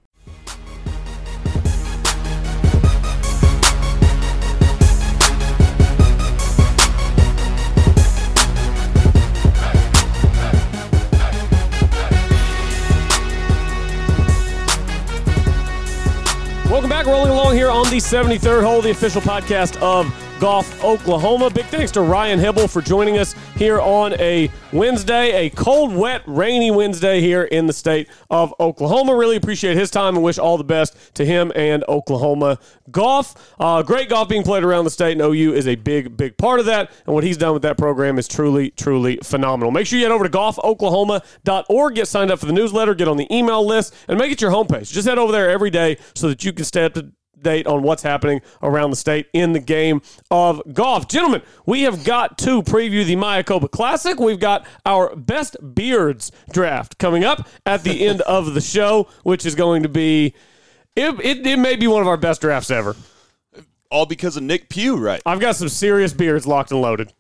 Welcome back. Rolling along here on the 73rd hole, the official podcast of Golf Oklahoma. Big thanks to Ryan Hybl for joining us here on a Wednesday, a cold, wet, rainy Wednesday here in the state of Oklahoma. Really appreciate his time and wish all the best to him and Oklahoma golf. Uh, great golf being played around the state, and OU is a big, big part of that. And what he's done with that program is truly, truly phenomenal. Make sure you head over to golfoklahoma.org, get signed up for the newsletter, get on the email list, and make it your homepage. Just head over there every day so that you can stay up to date on what's happening around the state in the game of golf. Gentlemen, we have got to preview the Mayakoba Classic. We've got our best beards draft coming up at the end of the show, which is going to be it, it, it may be one of our best drafts ever. all because of Nick Pugh, right? I've got some serious beards locked and loaded.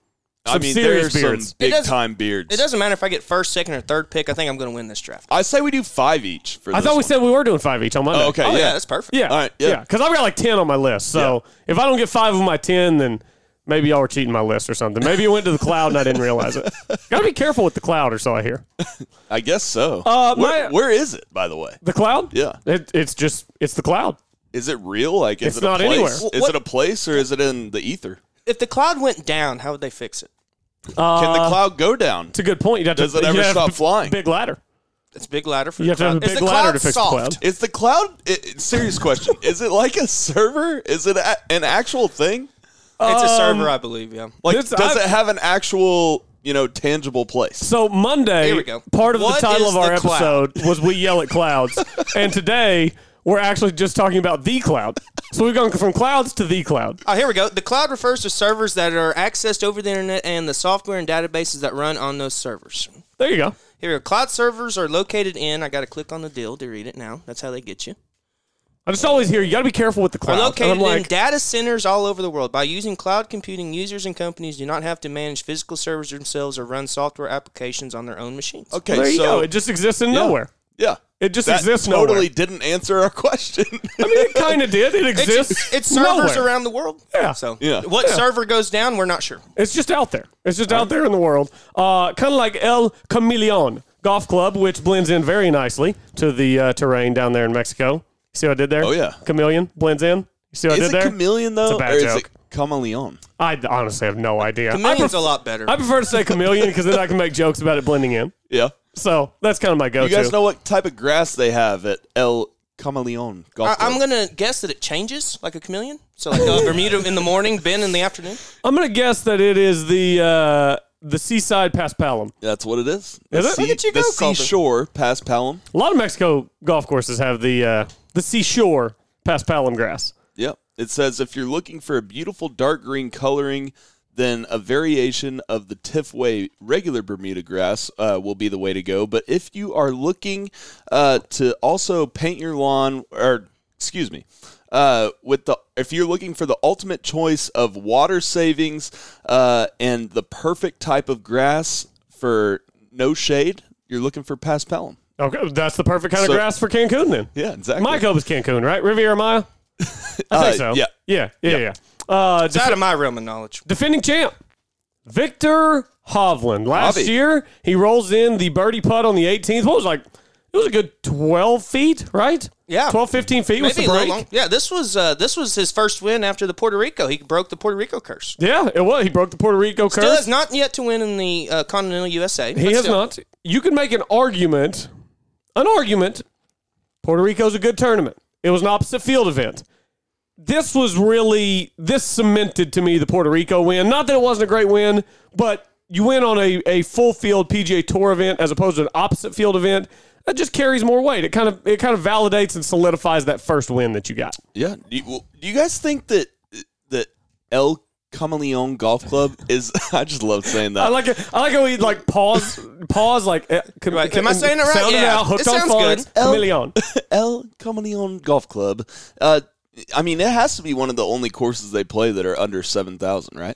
I Some mean, serious there's beards. some big doesn't- time beards. It doesn't matter if I get first, second, or third pick. I think I'm going to win this draft. I say we do five each. For I this thought we one. said we were doing five each on Monday. Oh, okay, Oh, yeah. yeah. that's perfect. Yeah. All right, yeah. Yeah. Because I've got like 10 on my list. So if I don't get five of my 10, then maybe y'all were cheating my list or something. Maybe it went to the cloud and I didn't realize it. Got to be careful with the cloud, or so I hear. I guess so. Uh, where, my- where is it, by the way? The cloud? Yeah. It, it's just, it's the cloud. Is it real? Like, is It's it a not place? anywhere. Is What- it a place or is it in the ether? If the cloud went down, how would they fix it? Can the uh, cloud go down? It's a good point. You'd have Does to, it ever you'd have stop a flying? Big ladder. It's a big ladder for You the have to have cloud. a Is big the ladder cloud to fix soft? the cloud. Is the cloud? It, it- serious question. is it like a server? Is it a, an actual thing? It's a server, um, I believe. Yeah. Like, This- does I've- it have an actual, you know, tangible place? So Monday, Here we go. part of What the title is of our the cloud? episode was "We Yell at Clouds," and today we're actually just talking about the cloud. So we've gone from clouds to the cloud. Oh, here we go. The cloud refers to servers that are accessed over the internet and the software and databases that run on those servers. There you go. Here, we go. cloud servers are located in. I got to click on the deal to read it now. That's how they get you. I just always hear you got to be careful with the Are cloud. And located I'm like, in data centers all over the world. By using cloud computing, users and companies do not have to manage physical servers themselves or run software applications on their own machines. Okay, well, there you so go. It just exists in yeah. nowhere. Yeah, It just that exists totally nowhere. didn't answer our question. I mean, it kind of did. It exists. It's, it's servers nowhere. around the world. Yeah. So Yeah. what Yeah. server goes down, we're not sure. It's just out there. It's just out there in the world. Uh, kind of like El Camaleón Golf Club, which blends in very nicely to the uh, terrain down there in Mexico. See what I did there? Oh, yeah. Chameleon blends in. See what I is did it there? chameleon though, It's a bad or joke. is it chameleon? I honestly have no idea. Chameleon's pref- a lot better. I prefer to say chameleon because then I can make jokes about it blending in. Yeah. So that's kind of my go-to. You guys know what type of grass they have at El Camaleón Golf I, Club? I'm gonna guess that it changes like a chameleon. So like uh, Bermuda in the morning, Ben in the afternoon. I'm gonna guess that it is the uh, the seaside Paspalum. That's what it is. Is the it? sea- Look at you the go, Colton. seashore Paspalum. A lot of Mexico golf courses have the uh, the seashore Paspalum grass. Yep. It says if you're looking for a beautiful dark green coloring, then a variation of the Tifway regular Bermuda grass uh, will be the way to go. But if you are looking uh, to also paint your lawn, or excuse me, uh, with the if you're looking for the ultimate choice of water savings uh, and the perfect type of grass for no shade, you're looking for Paspalum. Okay, that's the perfect kind So- of grass for Cancun then. Yeah, exactly. My Cove is Cancun, right? Riviera Maya. I think Uh, so. yeah. yeah, yeah, yeah. Uh, It's out of my realm of knowledge. defending champ Viktor Hovland. Last Javi. year, he rolls in the birdie putt on the 18th. What was like? It was a good 12 feet, right? Yeah. 12, 15 feet was the break. Yeah, this was uh, this was his first win after the Puerto Rico. He broke the Puerto Rico curse. Yeah, it was. He broke the Puerto Rico curse. Still has not yet to win in the uh, Continental USA. He has still. not. You can make an argument, an argument. Puerto Rico's a good tournament. It was an opposite field event. This was really this cemented to me the Puerto Rico win. Not that it wasn't a great win, but you win on a, a full field PGA Tour event as opposed to an opposite field event. That just carries more weight. It kind of it kind of validates and solidifies that first win that you got. Yeah. Do you, well, do you guys think that that El Camaleón Golf Club is? I just love saying that. I like it. I like how we like pause, pause. Like, eh, can, Right, am I saying it right? Sound it Yeah, out. Hooked it on sounds phonics. good. Chameleon. El Camaleón Golf Club. Uh, I mean, it has to be one of the only courses they play that are under seven thousand, right?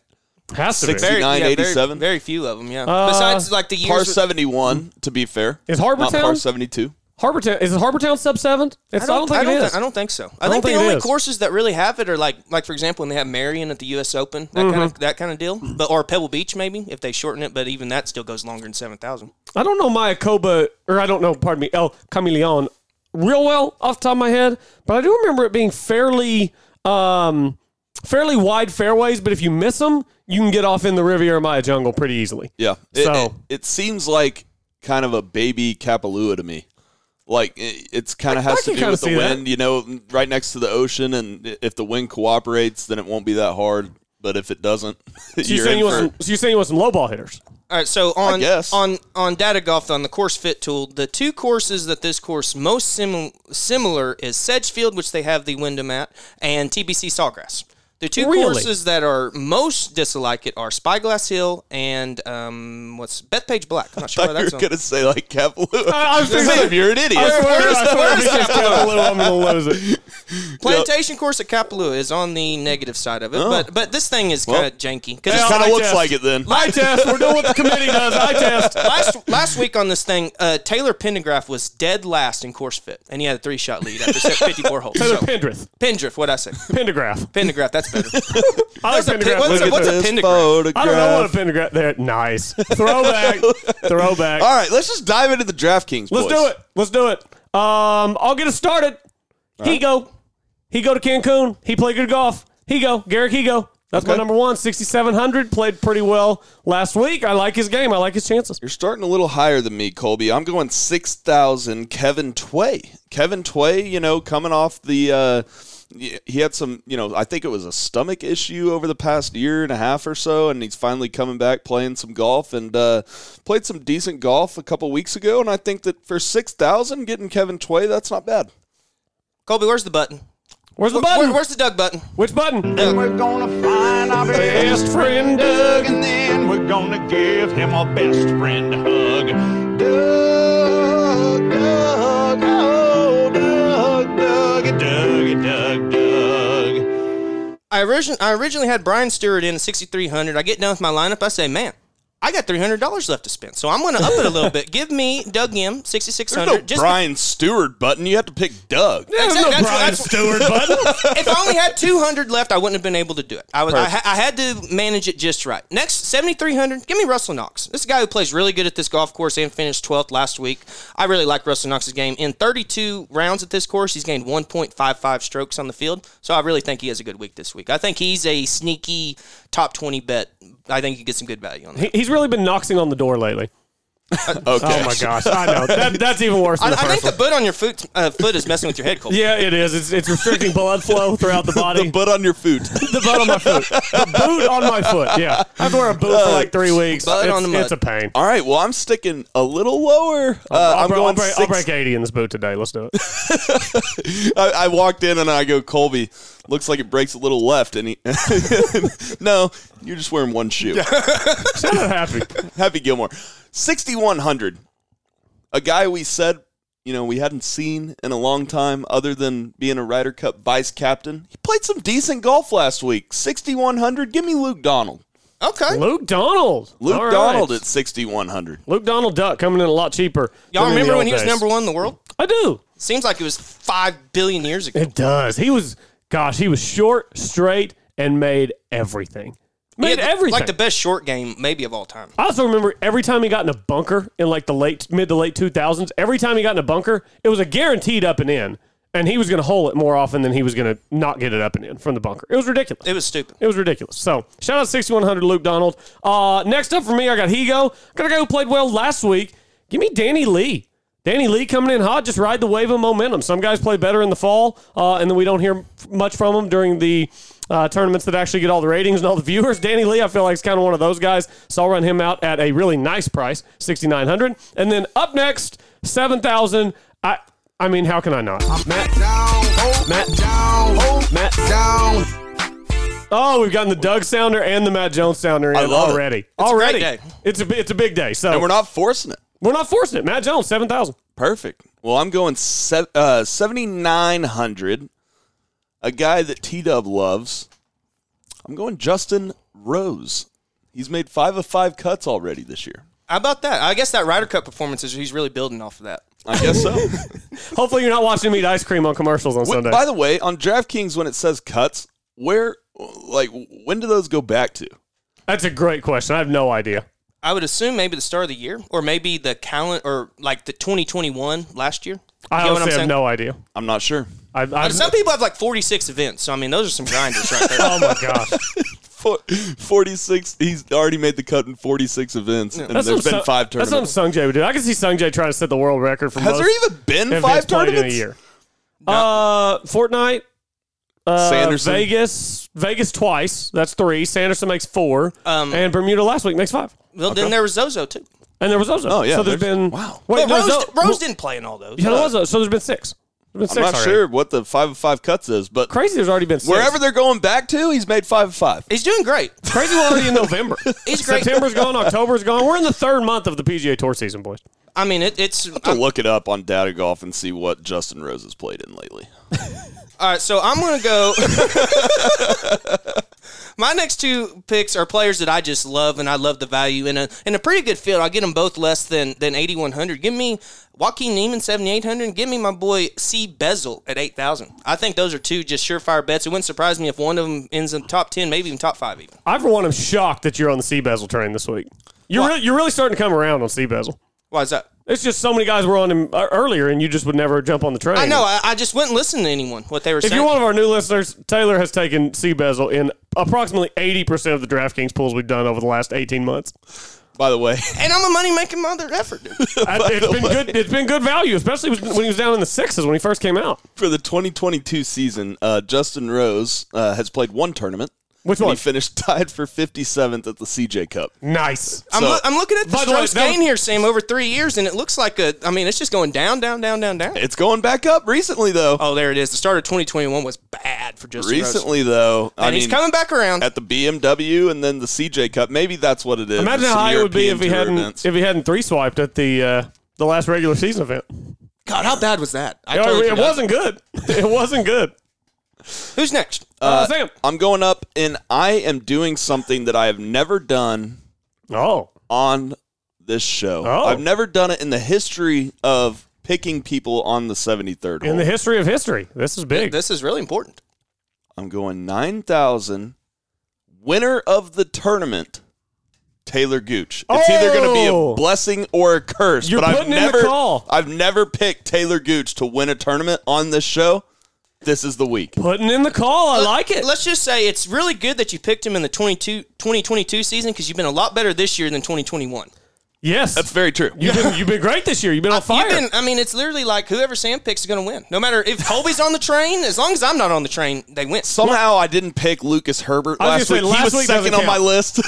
Has to be. Sixty- Very, yeah, very, very few of them. Yeah. Uh, Besides, like the years. Par with- seventy one, to be fair. Is Not Harbortown- par seventy two? Harbortown is it Harbortown sub seven? It's, I don't, think I don't, it thi- I don't think so. I, I think, think the only is. courses that really have it are like, like for example, when they have Merion at the U.S. Open, that Mm-hmm. kind of that kind of deal, but or Pebble Beach maybe if they shorten it, but even that still goes longer than seven thousand. I don't know Mayakoba, or I don't know, pardon me, El Camaleón real well off the top of my head, but I do remember it being fairly, um, fairly wide fairways. But if you miss them, you can get off in the Riviera Maya jungle pretty easily. Yeah. It, So- it, it seems like kind of a baby Kapalua to me. Like it, it's kind of has to do with the see that. wind, you know, right next to the ocean, and if the wind cooperates, then it won't be that hard. But if it doesn't, So you're saying you want some, so you're saying you want some low ball hitters? All right, so on on on Data Golf on the course fit tool, the two courses that this course most sim- similar is Sedgefield, which they have the Wyndham at, and TPC Sawgrass. The two Really? courses that are most dislike it are Spyglass Hill and um, what's Bethpage Black. I'm not sure I why thought you that's were gonna say like Kapalua. I was thinking- Sam, you're an idiot. I swear, Where's- I swear where's if it's Kapalua, I'm gonna lose it. Plantation course at Kapalua is on the negative side of it, but but this thing is Oh. Well, kind of janky because It kind of looks test. like it then. I test. We're doing what the committee does. I test. last last week on this thing, uh, Taylor Pendergraph was dead last in course fit, and he had a three shot lead after 54 holes. Taylor So, Pendrith. Pendrift, what I say? Pendergraph. Pendergraph, that's better. I like What's a Pendergraph. pin- what's a- at what's a this. This I don't know what a photograph. Pendergraph. There, nice. Throwback. Throwback. All right, let's just dive into the DraftKings. Let's boys. do it. Let's do it. Um, I'll get us started. He go. He go to Cancun. He played good golf. He go. Garrick Higo. That's my number one. 6,700. Played pretty well last week. I like his game. I like his chances. You're starting a little higher than me, Colby. I'm going six thousand. Kevin Tway. Kevin Tway, you know, coming off the. Uh, he had some, you know, I think it was a stomach issue over the past year and a half or so, and he's finally coming back playing some golf and uh, played some decent golf a couple weeks ago. And I think that for six thousand, getting Kevin Tway, that's not bad. Colby, where's the button? Where's the Where- button? where's the Doug button? Which button? We're gonna find our Best friend Doug. and then we're gonna give him a best friend hug. Doug, Doug, Doug. I, origin- I originally had Brian Stuard in 6,300. I get done with my lineup. I say, man, I got three hundred dollars left to spend, so I'm going to up it a little bit. Give me Doug M 6600. There's no Brian Stuard button. You have to pick Doug. There's no that's- Brian that's- Stuard button. if I only had 200 left, I wouldn't have been able to do it. I was I, I had to manage it just right. Next, 7300. Give me Russell Knox. This is a guy who plays really good at this golf course and finished 12th last week. I really like Russell Knox's game. In 32 rounds at this course, he's gained 1.55 strokes on the field. So I really think he has a good week this week. I think he's a sneaky top 20 bet. I think you get some good value on that. He- He's really been knocking on the door lately. Okay. Oh my gosh, I know that, that's even worse. I, the I think first the boot on your foot uh, foot is messing with your head, Cole. Yeah, it is. It's, it's restricting blood flow throughout the body. The butt on your foot. the boot on my foot. The boot on my foot. Yeah, I have to wear a boot for like three weeks. Butt it's, on the mud. it's a pain. All right. Well, I'm sticking a little lower. Uh, I'll, I'm br- I'll going. break, I'll break 80 in this boot today. Let's do it. I, I walked in and I go, Colby, looks like it breaks a little left. And he, no, you're just wearing one shoe. Sound happy. Happy Gilmore. 6,100. A guy we said, you know, we hadn't seen in a long time other than being a Ryder Cup vice captain. He played some decent golf last week. 6,100. Give me Luke Donald. Okay. Luke Donald. Luke All right. Donald at 6,100. Luke Donald Duck coming in a lot cheaper. Y'all than in the remember when he was number one in the world? I do. Seems like it was five billion years ago. It does. He was, gosh, he was short, straight, and made everything. Made had everything. Like the best short game, maybe of all time. I also remember every time he got in a bunker in like the late mid to late 2000s, every time he got in a bunker, it was a guaranteed up and in. And he was going to hole it more often than he was going to not get it up and in from the bunker. It was ridiculous. It was stupid. It was ridiculous. So shout out 6100 Luke Donald. Uh, next up for me, I got Higo. Got a guy who played well last week. Give me Danny Lee. Danny Lee coming in hot. Just ride the wave of momentum. Some guys play better in the fall, uh, and then we don't hear much from them during the uh, tournaments that actually get all the ratings and all the viewers. Danny Lee, I feel like is kind of one of those guys. So I'll run him out at a really nice price, 6900 And then up next, 7000 I I mean, how can I not? Matt, Matt, Matt, Oh, we've gotten the Doug sounder and the Matt Jones sounder in I love it. already. a great already, day. it's a it's a big day. So And we're not forcing it. We're not forcing it. Matt Jones, seven thousand. Perfect. Well, I'm going se- uh, 7,900. A guy that T Dub loves. I'm going Justin Rose. He's made five of five cuts already this year. How about that? I guess that Ryder Cup performance is he's really building off of that. I guess so. Hopefully, you're not watching me eat ice cream on commercials on When- Sunday. by the way, on DraftKings, when it says cuts, where, like, when do those go back to? That's a great question. I have no idea. I would assume maybe the start of the year, or maybe the calendar, or like the 2021 last year. I You I'm honestly have saying? no idea. I'm not sure. I, I, But some people have like 46 events, so I mean those are some grinders right there. oh my gosh, 46. He's already made the cut in 46 events, and that's there's something been five That's tournaments. something Sung Jae would do. I can see Sung Jae trying to set the world record for Has most there even been five tournaments in a tournaments? year. Uh, Fortinet. Uh, Sanderson. Vegas, Vegas twice. That's three. Sanderson makes four, Um, and Bermuda last week makes five. well, then there was Zozo too. And there was Ozo. Oh, yeah, So there's there's- been wow. Wait, But no, Rose, Zo- Rose didn't play in all those. Yeah, there was a, so there's been six. There's been I'm six not already. sure what the five of five cuts is, but Crazy, there's already been six. wherever they're going back to, he's made five of five. He's doing great. Crazy, we're already in November. He's great. September's gone. October's gone. We're in the third month of the PGA Tour season, boys. I mean, it, it's to look it up on Data Golf and see what Justin Rose has played in lately. All right, so I'm going to go. My next two picks are players that I just love, and I love the value in a in a pretty good field. I get them both less than than 8100. Give me Joaquin Niemann 7800. and Give me my boy C Bezel at 8000. I think those are two just surefire bets. It wouldn't surprise me if one of them ends in top 10, maybe even top five even. I, for one, am shocked that you're on the C Bezel train this week. You're, really, you're really starting to come around on C Bezel. Why is that? It's just so many guys were on him uh, earlier, and you just would never jump on the train. I know. I, I just wouldn't listen to anyone what they were saying. If saying. you're one of our new listeners, Taylor has taken Sea Bezel in approximately 80% of the DraftKings pools we've done over the last 18 months. By the way, and I'm a money making mother effort, dude. I- it's been good. It's been good value, especially when he was down in the sixes when he first came out. for the 2022 season, uh, Justin Rose uh, has played one tournament. Which one? He finished tied for 57th at the CJ Cup. Nice. I'm, So- loo- I'm looking at the By strokes gain here, Sam, over three years, and it looks like a. I mean, it's just going down, down, down, down, down. It's going back up recently, though. Oh, there it is. The start of 2021 was bad for Justin Rose. recently, though, and I he's mean, coming back around. at the BMW and then the CJ Cup. Maybe that's what it is. Imagine how high it would be if he hadn't events. if he hadn't three swiped at the uh, the last regular season event. God, how bad was that? I Oh, totally it forgot. wasn't good. It wasn't good. Who's next? Uh, Sam. I'm going up, and I am doing something that I have never done Oh. on this show. Oh. I've never done it in the history of picking people on the 73rd In the history of history, this is big. This is really important. I'm going 9,000. Winner of the tournament, Taylor Gooch. It's either going to be Oh. a blessing or a curse. You're but I've putting in the never, call. I've never picked Taylor Gooch to win a tournament on this show. This is the week. Putting in the call. I like it. Let's just say it's really good that you picked him in the 22, 2022 season because you've been a lot better this year than 2021. Yes. That's very true. You've been, you've been great this year. You've been on fire. You've been, I mean, it's literally like whoever Sam picks is going to win. No matter if Colby's on the train, as long as I'm not on the train, they win. Somehow I didn't pick Lucas Herbert I was last week. say, he was week second doesn't on my list.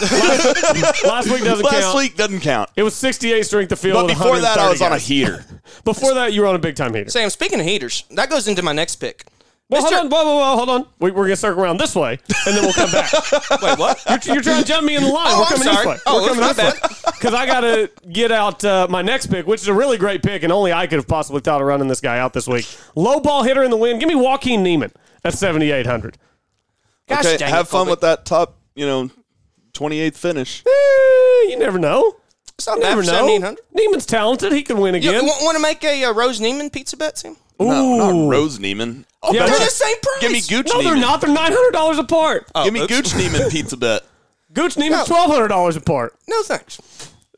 Last week doesn't last count. week doesn't count. It was 68 strength of field. But before that, I 130 was on a heater. Before that, you were on a big time heater. Sam, speaking of heaters, that goes into my next pick. Well, hold on, whoa, whoa, whoa, hold on. We, we're gonna circle around this way, and then we'll come back. Wait, what? You're, you're trying to jump me in the line. Oh, we're I'm coming sorry. this way. Oh, we're coming my this way because I gotta get out uh, my next pick, which is a really great pick, and only I could have possibly thought of running this guy out this week. Low ball hitter in the win. Give me Joaquin Niemann at 7,800. Gosh okay, dang have it, fun Colby. with that top, you know, 28th finish. Eh, you never know. It's not never know. 1700. Niemann's talented. He can win again. You again. want to make a uh, Rose Niemann pizza bet, Sam? No, not Ooh. Rose Niemann. Oh, Yeah, They're but- the same price. give me Gooch no, Niemann. they're not. They're nine hundred dollars apart. Oh, Give me oops. Gooch Niemann pizza bet. Gooch Niemann's twelve hundred dollars apart. No thanks.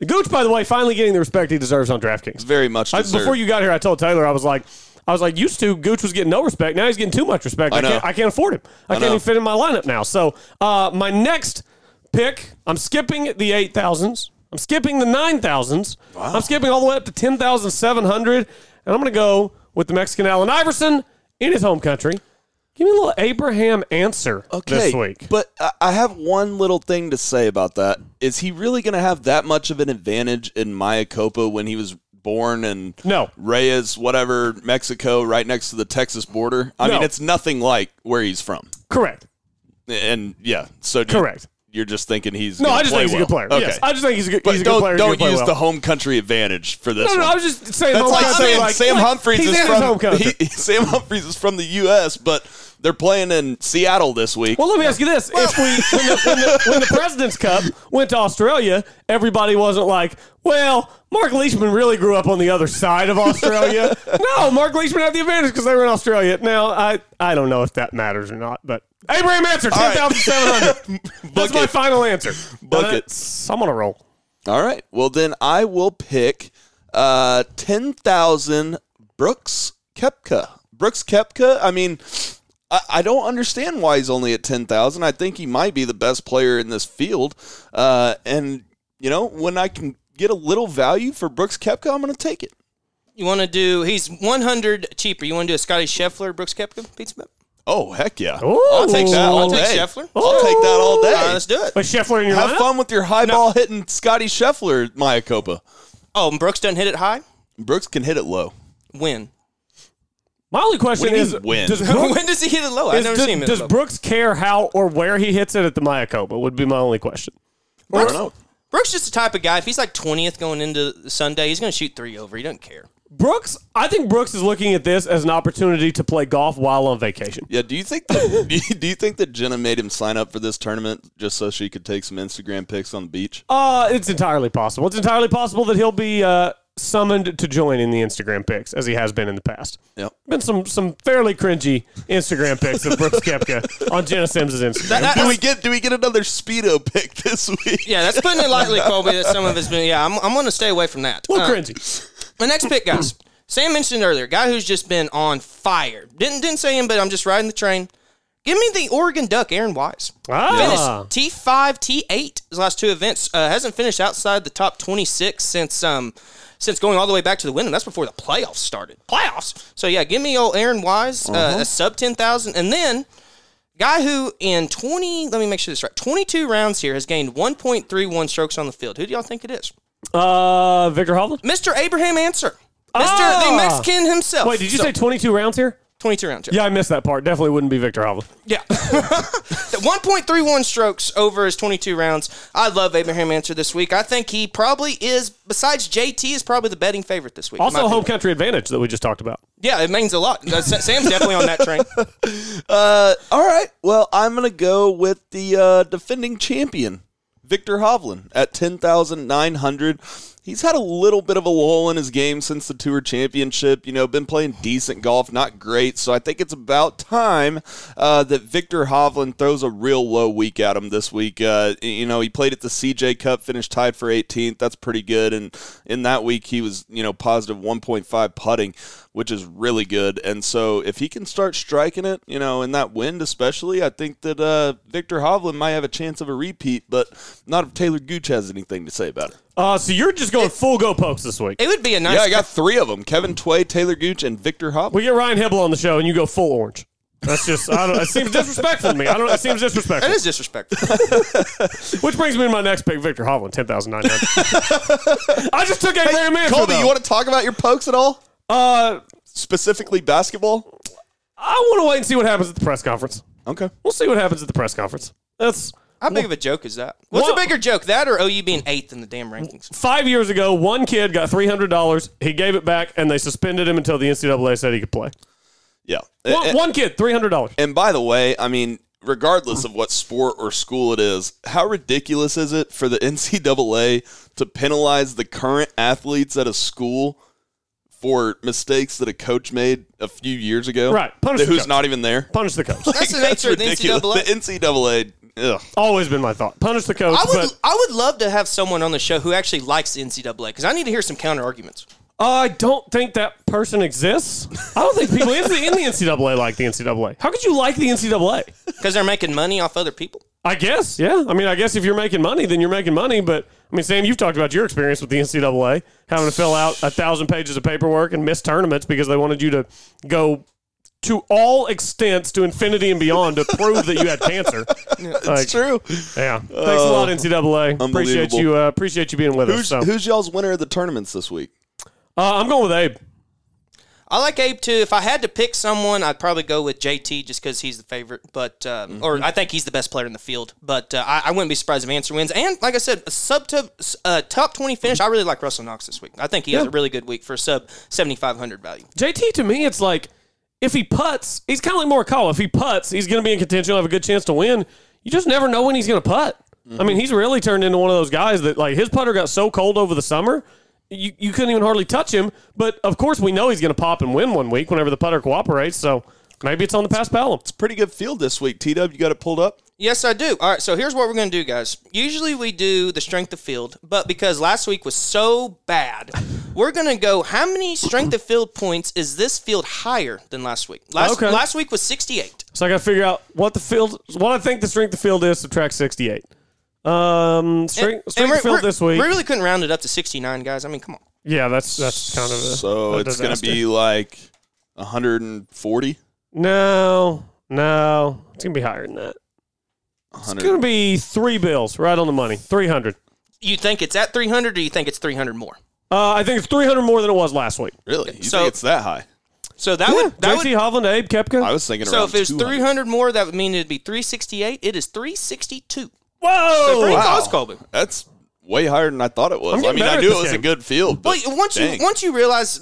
Gooch, by the way, finally getting the respect he deserves on DraftKings. Very much I, deserved. before you got here, I told Taylor I was like, I was like, used to Gooch was getting no respect. Now he's getting too much respect. I, I know. can't, I can't afford him. I, can't know. even fit in my lineup now. So uh, my next pick, I'm skipping the eight thousands. I'm skipping the nine thousands. I'm skipping all the way up to ten thousand seven hundred, and I'm going to go with the Mexican Allen Iverson in his home country. Give me a little Abraham Ancer okay, this week. But I- have one little thing to say about that. Is he really going to have that much of an advantage in Mayakoba when he was born in No. Reyes, whatever, Mexico, right next to the Texas border? I No. mean, it's nothing like where he's from. Correct. And yeah, so do you- Correct. You're just thinking he's No, I just think he's a good player. Okay. Yes, I just think he's a good, but he's a don't good player. Don't use well. the home country advantage for this No, no, one. I was just saying. That's like country, saying like- Sam like, Humphreys is from home country. he- Sam Humphreys is from the U.S., but they're playing in Seattle this week. Well, let me ask you this: If we, when the, when, the, when the President's Cup went to Australia, everybody wasn't like, "Well, Mark Leishman really grew up on the other side of Australia." no, Mark Leishman had the advantage because they were in Australia. Now, I I don't know if that matters or not, but Abraham Ancer 10,700. right. thousand seven hundred. That's my final answer. Book Uh, I'm on a roll. All right. Well, then I will pick uh, 10,000 Brooks Koepka. Brooks Koepka, I mean, I, I don't understand why he's only at 10,000. I think he might be the best player in this field. Uh, and, you know, when I can get a little value for Brooks Koepka, I'm going to take it. You want to do? He's 100 cheaper. You want to do a Scotty Scheffler, Brooks Koepka pizza bet? Oh, heck yeah. Ooh. I'll take that all I'll take day. Scheffler. I'll take that all day. All right, let's do it. But Scheffler in your Have lineup? fun with your high ball hitting Scotty Scheffler, Mayakoba. Oh, and Brooks doesn't hit it high. Brooks can hit it low. Win. My only question What do is: mean? Does Brooks, when does he hit it low? I've is- never does, seen him. does low. Brooks care how or where he hits it at the Mayakoba? Would be my only question. I don't know. Brooks just the type of guy. If he's like 20th going into Sunday, he's going to shoot three over. He doesn't care. Brooks, I think Brooks is looking at this as an opportunity to play golf while on vacation. Yeah, do you think that, do, you, do you think that Jenna made him sign up for this tournament just so she could take some Instagram pics on the beach? Uh, it's entirely possible. It's entirely possible that he'll be uh, summoned to join in the Instagram pics as he has been in the past. Yep. Been some some fairly cringy Instagram pics of Brooks Koepka on Jenna Sims' Instagram. Do we get do we get another speedo pic this week? Yeah, that's putting it lightly, Colby. That some of it's been. Yeah, I'm, I'm going to stay away from that. a little Uh, cringy. My next pick, guys. Sam mentioned earlier, guy who's just been on fire. Didn't didn't say him, but I'm just riding the train. Give me the Oregon Duck, Aaron Wise. Ah. Finished T5, T8 his last two events. Uh, hasn't finished outside the top 26 since um since going all the way back to the win, and that's before the playoffs started. Playoffs. So yeah, give me old Aaron Wise, uh, a sub 10,000, and then guy who in 20, let me make sure this is right, 22 rounds here has gained 1.31 strokes on the field. Who do y'all think it is? Uh, Viktor Hovland? Mr. Abraham Ancer. Mr. Ah. the Mexican himself. Wait, did you So- say 22 rounds here? 22 rounds. Yeah, I missed that part. Definitely wouldn't be Viktor Hovland. Yeah. 1.31 strokes over his 22 rounds. I love Abraham Ancer this week. I think he probably is, besides JT, is probably the betting favorite this week. my Also, home opinion. country advantage that we just talked about. Yeah, it means a lot. Uh, Sam's definitely on that train. Uh, all right. Well, I'm gonna go with the uh, defending champion, Viktor Hovland, at ten thousand nine hundred. He's had a little bit of a lull in his game since the Tour Championship. You know, been playing decent golf, not great. So I think it's about time uh, that Viktor Hovland throws a real low week at him this week. Uh, you know, he played at the CJ Cup, finished tied for 18th. That's pretty good. And in that week, he was you know positive 1.5 putting, which is really good. And so if he can start striking it, you know, in that wind especially, I think that uh, Viktor Hovland might have a chance of a repeat. But not if Taylor Gooch has anything to say about it. Uh, so you're just going full go pokes this week. It would be a nice. Yeah, I got three of them: Kevin Tway, Taylor Gooch, and Viktor Hovland. We get Ryan Hybl on the show, and you go full orange. That's just, I don't. It seems disrespectful to me. I don't. It seems disrespectful. It is disrespectful. Which brings me to my next pick, Viktor Hovland, ten thousand nine hundred. I just took Abraham Ancer. Colby, though. you want to talk about your pokes at all? Uh, Specifically basketball? I want to wait and see what happens at the press conference. Okay. We'll see what happens at the press conference. That's How big of a joke is that? What's Well- a bigger joke, that or OU being eighth in the damn rankings? five years ago. One kid got three hundred dollars. He gave it back, and they suspended him until the NCAA said he could play. Yeah. One, And- one kid, three hundred dollars. And by the way, I mean, regardless of what sport or school it is, how ridiculous is it for the NCAA to penalize the current athletes at a school for mistakes that a coach made a few years ago? Right. Punish the Who's coach. not even there? Punish the coach. That's the nature of the. NCAA. The NCAA. Ugh. Always been my thought. Punish the coach. I would, but I would love to have someone on the show who actually likes the NCAA because I need to hear some counter arguments. I don't think that person exists. I don't think people in the, in the NCAA like the NCAA. How could you like the NCAA? Because they're making money off other people. I guess, yeah. I mean, I guess if you're making money, then you're making money. But I mean, Sam, you've talked about your experience with the NCAA, having to fill out a thousand pages of paperwork and miss tournaments because they wanted you to go to all extents to infinity and beyond to prove that you had cancer. It's Like, true. Yeah. Thanks a lot, NCAA. Appreciate you. Uh, appreciate you being with us. Who's, So. who's y'all's winner of the tournaments this week? Uh, I'm going with Abe. I like Abe too. If I had to pick someone, I'd probably go with JT just because he's the favorite. But um, or I think he's the best player in the field. But uh, I, I wouldn't be surprised if Ancer wins. And like I said, a sub to uh, top twenty finish. I really like Russell Knox this week. I think he has a really good week for a sub seventy five hundred value. JT to me, it's like if he puts, he's kind of like Morikawa. If he puts, he's going to be in contention. He'll have a good chance to win. You just never know when he's going to putt. I mean, he's really turned into one of those guys that like his putter got so cold over the summer, you, you couldn't even hardly touch him. But of course, we know he's going to pop and win one week whenever the putter cooperates. So maybe it's on the Paspalum. It's a pretty good field this week. T Dub, you got it pulled up? Yes, I do. All right, so here's what we're going to do, guys. Usually we do the strength of field, but because last week was so bad, we're going to go how many strength of field points is this field higher than last week? Last, Okay. last week was 68. So I got to figure out what the field, what I think the strength of field is. Subtract sixty eight. Um, strength, And- strength and of we're- we're- this week. We really couldn't round it up to 69, guys. I mean, come on. Yeah, that's that's kind of a, So a it's going to be like 140? no, no. It's gonna be higher than that. It's gonna be three bills, right on the money, three hundred. You think it's at 300 or you think it's 300 more? Uh, I think it's three hundred more than it was last week. Really? You So- think it's that high? So that Yeah, would that JT would Hovland, Abe Koepka. I was thinking so around if it's 300 more, that would mean it'd be 368. It is 362. Whoa! So pretty Wow. close, That's way higher than I thought it was. I'm I getting mean, I knew it this was a good field. But Well, once dang. you once you realize,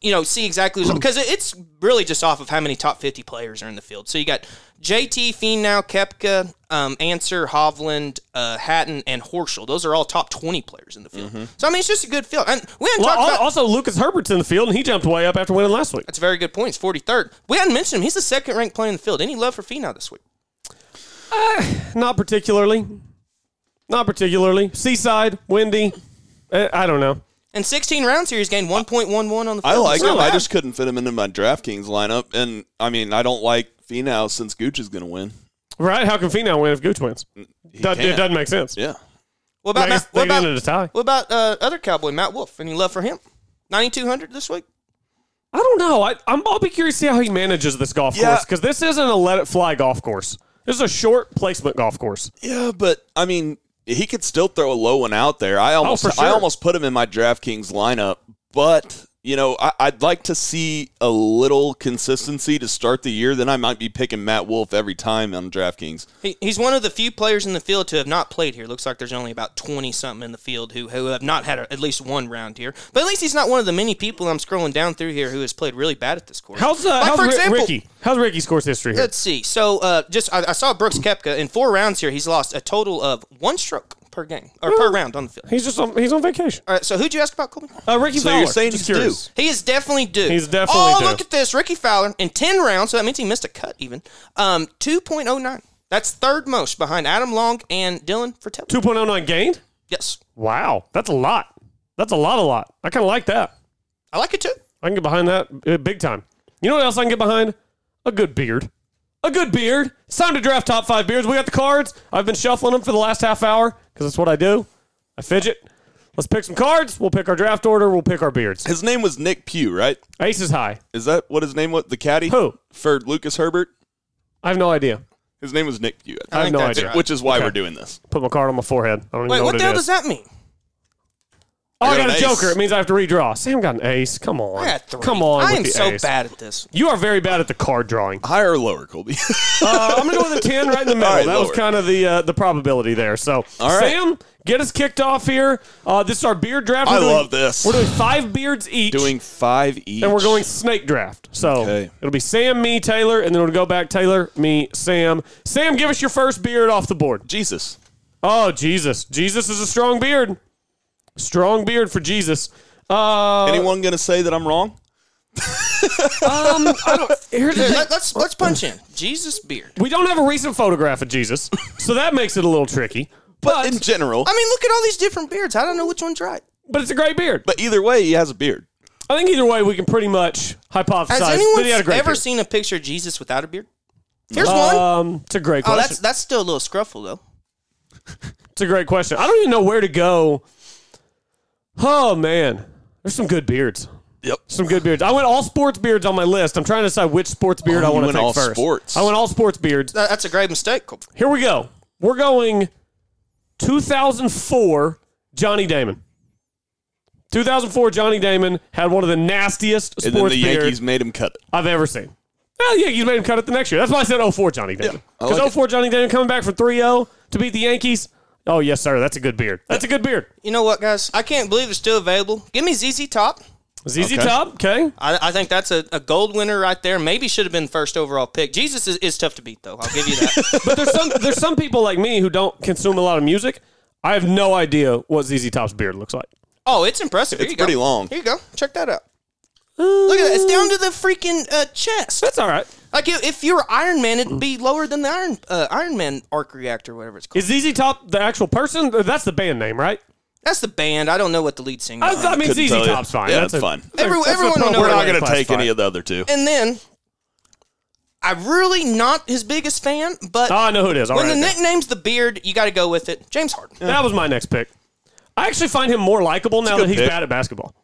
you know, see exactly because it's really just off of how many top 50 players are in the field. So you got JT, Finau, Koepka, um, Ancer, Hovland, uh, Hatton, and Horschel. Those are all top 20 players in the field. So I mean, it's just a good field. And we hadn't Well, talked al- about. also, Lucas Herbert's in the field, and he jumped way up after winning last week. that's a very good point. He's 43rd. We hadn't mentioned him. He's the second ranked player in the field. Any love for Finau this week? Not particularly. Not particularly. Seaside, windy. Uh, I don't know. And 16 rounds here, he's gained 1.11 on the field. I like It's not him. I just couldn't fit him into my DraftKings lineup. And I mean, I don't like Finau since Gooch is going to win. Right? How can Finau win if Gooch wins? He it doesn't make sense. Yeah. What about, Matt, what about, ended a tie. what about uh, other Cowboy, Matt Wolff? Any love for him? 9,200 this week? I don't know. I, I'm, I'll be curious to see how he manages this golf Yeah. course because this isn't a let it fly golf course. This is a short placement golf course. Yeah, but I mean, he could still throw a low one out there. I oh, almost, Oh, sure. I almost put him in my DraftKings lineup, but you know, I, I'd like to see a little consistency to start the year. Then I might be picking Matt Wolff every time on DraftKings. He, he's one of the few players in the field to have not played here. Looks like there's only about 20 something in the field who, who have not had a, at least one round here. But at least he's not one of the many people I'm scrolling down through here who has played really bad at this course. How's uh, Like, how's for example- Rickie? How's Rickie's course history here? Let's see. So, uh, just I, I saw Brooks Koepka in four rounds here. He's lost a total of one stroke per game or per round on the field. He's just on, he's on vacation. All right. So, who'd you ask about, Colby? Uh, Rickie So Fowler. you're saying just he's curious. He is definitely due. He's definitely Oh, due. look at this, Rickie Fowler in ten rounds. So that means he missed a cut even. Um, two point oh nine. That's third most behind Adam Long and Dylan Frittelli. 2.09 gained. Yes, Wow, that's a lot. That's a lot, a lot. I kind of like that. I like it too. I can get behind that uh, big time. You know what else I can get behind? A good beard. A good beard. It's time to draft top five beards. We got the cards. I've been shuffling them for the last half hour because that's what I do. I fidget. Let's pick some cards. We'll pick our draft order. We'll pick our beards. His name was Nick Pugh, right? Ace is high. Is that what his name was? The caddy? Who? For Lucas Herbert? I have no idea. His name was Nick Pugh. I have no idea. right. Which is why Okay. we're doing this. Put my card on my forehead. I don't even Wait, know what what, the hell is. does that mean? Oh, I I got got a joker. ace. It means I have to redraw. Sam got an ace. Come on. I got three. Come on. I with am the so ace. bad at this. You are very bad at the card drawing. Higher or lower, Colby? Uh, I'm gonna go with a ten right in the middle. All right, that was kind of the uh, the probability there. So, All right. Sam, get us kicked off here. Uh, this is our beard draft. I We're doing- love this. We're doing five beards each, Doing five each. and we're going snake draft. So Okay. it'll be Sam, me, Taylor, and then we'll go back Taylor, me, Sam. Sam, give us your first beard off the board. Jesus. Oh, Jesus! Jesus is a strong beard. Strong beard for Jesus. Uh, Anyone going to say that I'm wrong? Um, I don't. Here's the thing. let, us let's punch in Jesus beard. We don't have a recent photograph of Jesus, so that makes it a little tricky. But in general, I mean, look at all these different beards. I don't know which one's right. But it's a great beard. but either way, he has a beard. I think either way, we can pretty much hypothesize Has that anyone he had a great ever beard. seen a picture of Jesus without a beard? Here's one. Um, it's a great Oh, question. that's that's still a little scruffle though. it's a great question. I don't even know where to go. Oh man, there's some good beards. Yep. Some good beards. I went all sports beards on my list. I'm trying to decide which sports beard Oh, I you want to went take all first. sports. I went all sports beards. That- That's a great mistake. Here we go. We're going 2004 Johnny Damon. 2004 Johnny Damon had one of the nastiest And then the beards Yankees made him cut it. I've ever seen. Well, the Yankees made him cut it the next year. That's why I said 04 Johnny Damon. I Because like oh it. 04 Johnny Damon coming back from 3-0 to beat the Yankees. Oh, yes, sir. That's a good beard. That's a good beard. You know what, guys? I can't believe it's still available. Give me ZZ Top. ZZ Okay. Top, okay. I, I think that's a, a gold winner right there. Maybe should have been first overall pick. Jesus is, is tough to beat, though. I'll give you that. But there's some there's some people like me who don't consume a lot of music. I have no idea what ZZ Top's beard looks like. oh, it's impressive. Here It's you go. pretty long. Here you go. Check that out. Look at that. It's down to the freaking uh, chest. That's all right. Like if, if you were Iron Man, it'd be lower than the Iron uh, Iron Man arc reactor, whatever it's called. Is ZZ Top the actual person? That's the band name, right? That's the band. I don't know what the lead singer. I, is. I mean, Couldn't ZZ tell you. Top's fine. Yeah, that's it's a- fine. Every- that's everyone will know We're what not going to take classify any of the other two. and then I'm really not his biggest fan, but Oh, I know who it is. All when right. the nickname's the beard, you got to go with it. James Harden. That was my next pick. I actually find him more likable now good that he's pick. bad at basketball.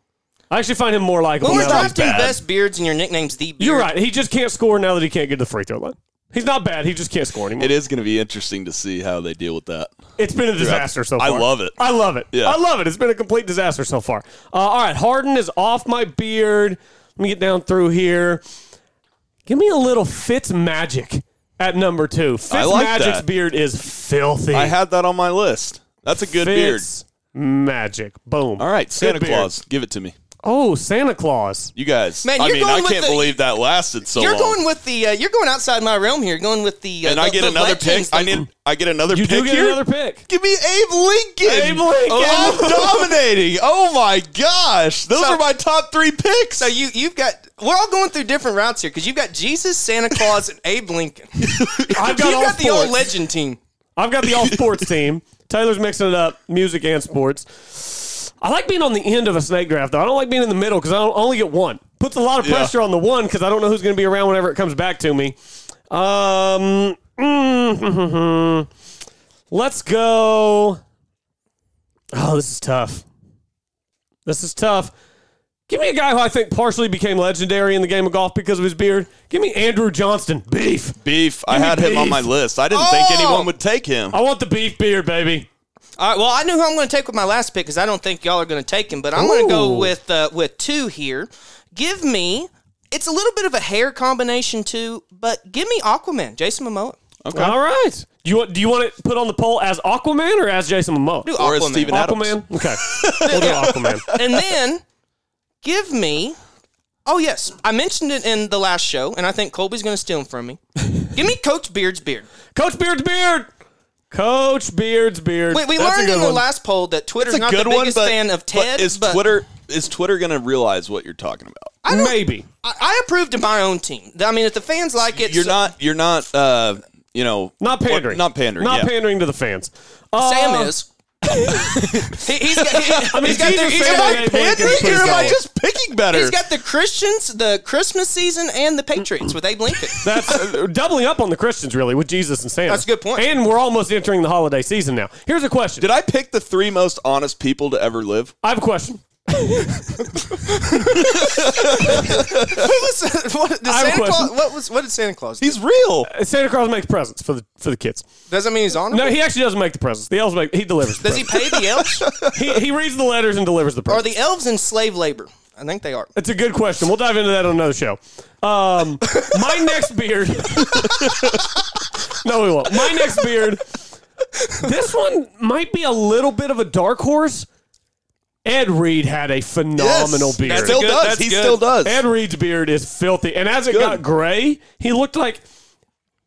I actually find him more likable. When we're now that drafting best beards and your nickname's the beard, You're right. He just can't score now that he can't get to the free throw line. He's not bad. He just can't score anymore. It is going to be interesting to see how they deal with that. It's been a disaster so far. I love it. I love it. Yeah. I love it. It's been a complete disaster so far. Uh, all right, Harden is off my beard. Let me get down through here. Give me a little Fitz magic at number two. Fitz I like magic's that. beard is filthy. I had that on my list. That's a good beard. Fitz magic. Boom. All right, Good Santa beard. Claus, give it to me. Oh, Santa Claus. You guys. Man, I you're mean, going I with can't the- believe that lasted so you're long. going with the. Uh, you're going outside my realm here. Going with the. Uh, and the- I get the another pick. legends, I need. I get another You pick do get here. another pick. Give me Abe Lincoln. Abe Lincoln. Oh, I'm dominating. Oh my gosh, those So- are my top three picks. So you you've got. We're all going through different routes here because you've got Jesus, Santa Claus, and Abe Lincoln. I've got you've all got the old legend team. I've got the all sports team. Taylor's mixing it up, music and sports. I like being on the end of a snake draft, though. I don't like being in the middle because I don't only get one. Puts a lot of Yeah. pressure on the one because I don't know who's going to be around whenever it comes back to me. Um, mm, let's go. Oh, this is tough. This is tough. Give me a guy who I think partially became legendary in the game of golf because of his beard. Give me Andrew Johnston. Beef. beef. I Give me had him on my list. I didn't think Oh! anyone would take him. I want the beef beard, baby. All right. Well, I knew who I'm going to take with my last pick because I don't think y'all are going to take him, but I'm going to go with uh, with two here. Give me. It's a little bit of a hair combination too, but give me Aquaman, Jason Momoa. Okay. All right. Do you want do you want it put on the poll as Aquaman or as Jason Momoa? Do Or as Aquaman. Steven Adams. Aquaman. Okay. we'll do Aquaman. and then give me. Oh yes, I mentioned it in the last show, and I think Colby's going to steal him from me. give me Coach Beard's beard. Coach Beard's beard. Coach Beard's beard. We, we learned good in the one. last poll that Twitter's a not good the one, biggest but, fan of but Ted. is but Twitter is Twitter going to realize what you're talking about? Maybe. I, I approved of my own team. I mean, if the fans like it, You're so- not. You're not. Uh, you know, Not what- pandering. not pandering. Not yeah. pandering to the fans. Uh, Sam is. He, he's got, he, I mean, he's got the, Jesus he's said got, that Abe Pandering, or am I just picking better? he's got the Christians, the Christmas season, and the Patriots with Abe Lincoln. That's uh, doubling up on the Christians, really, with Jesus and Santa. That's a good point. And we're almost entering the holiday season now. Here's a question. Did I pick the three most honest people to ever live? I have a question. What, did I have a Santa Claus, what was what did Santa Claus do? He's real. Uh, Santa Claus makes presents for the for the kids. Does that mean he's honorable? No, he actually doesn't make the presents. The elves make. He delivers. The Does he pay the elves? he he reads the letters and delivers the presents. Are presents. the elves in slave labor? I think they are. It's a good question. We'll dive into that on another show. Um, my next beard. no, we won't. My next beard. This one might be a little bit of a dark horse. Ed Reed had a phenomenal Yes. beard. Still good- does. that's He good. still does. Ed Reed's beard is filthy, and as it Good. got gray, he looked like.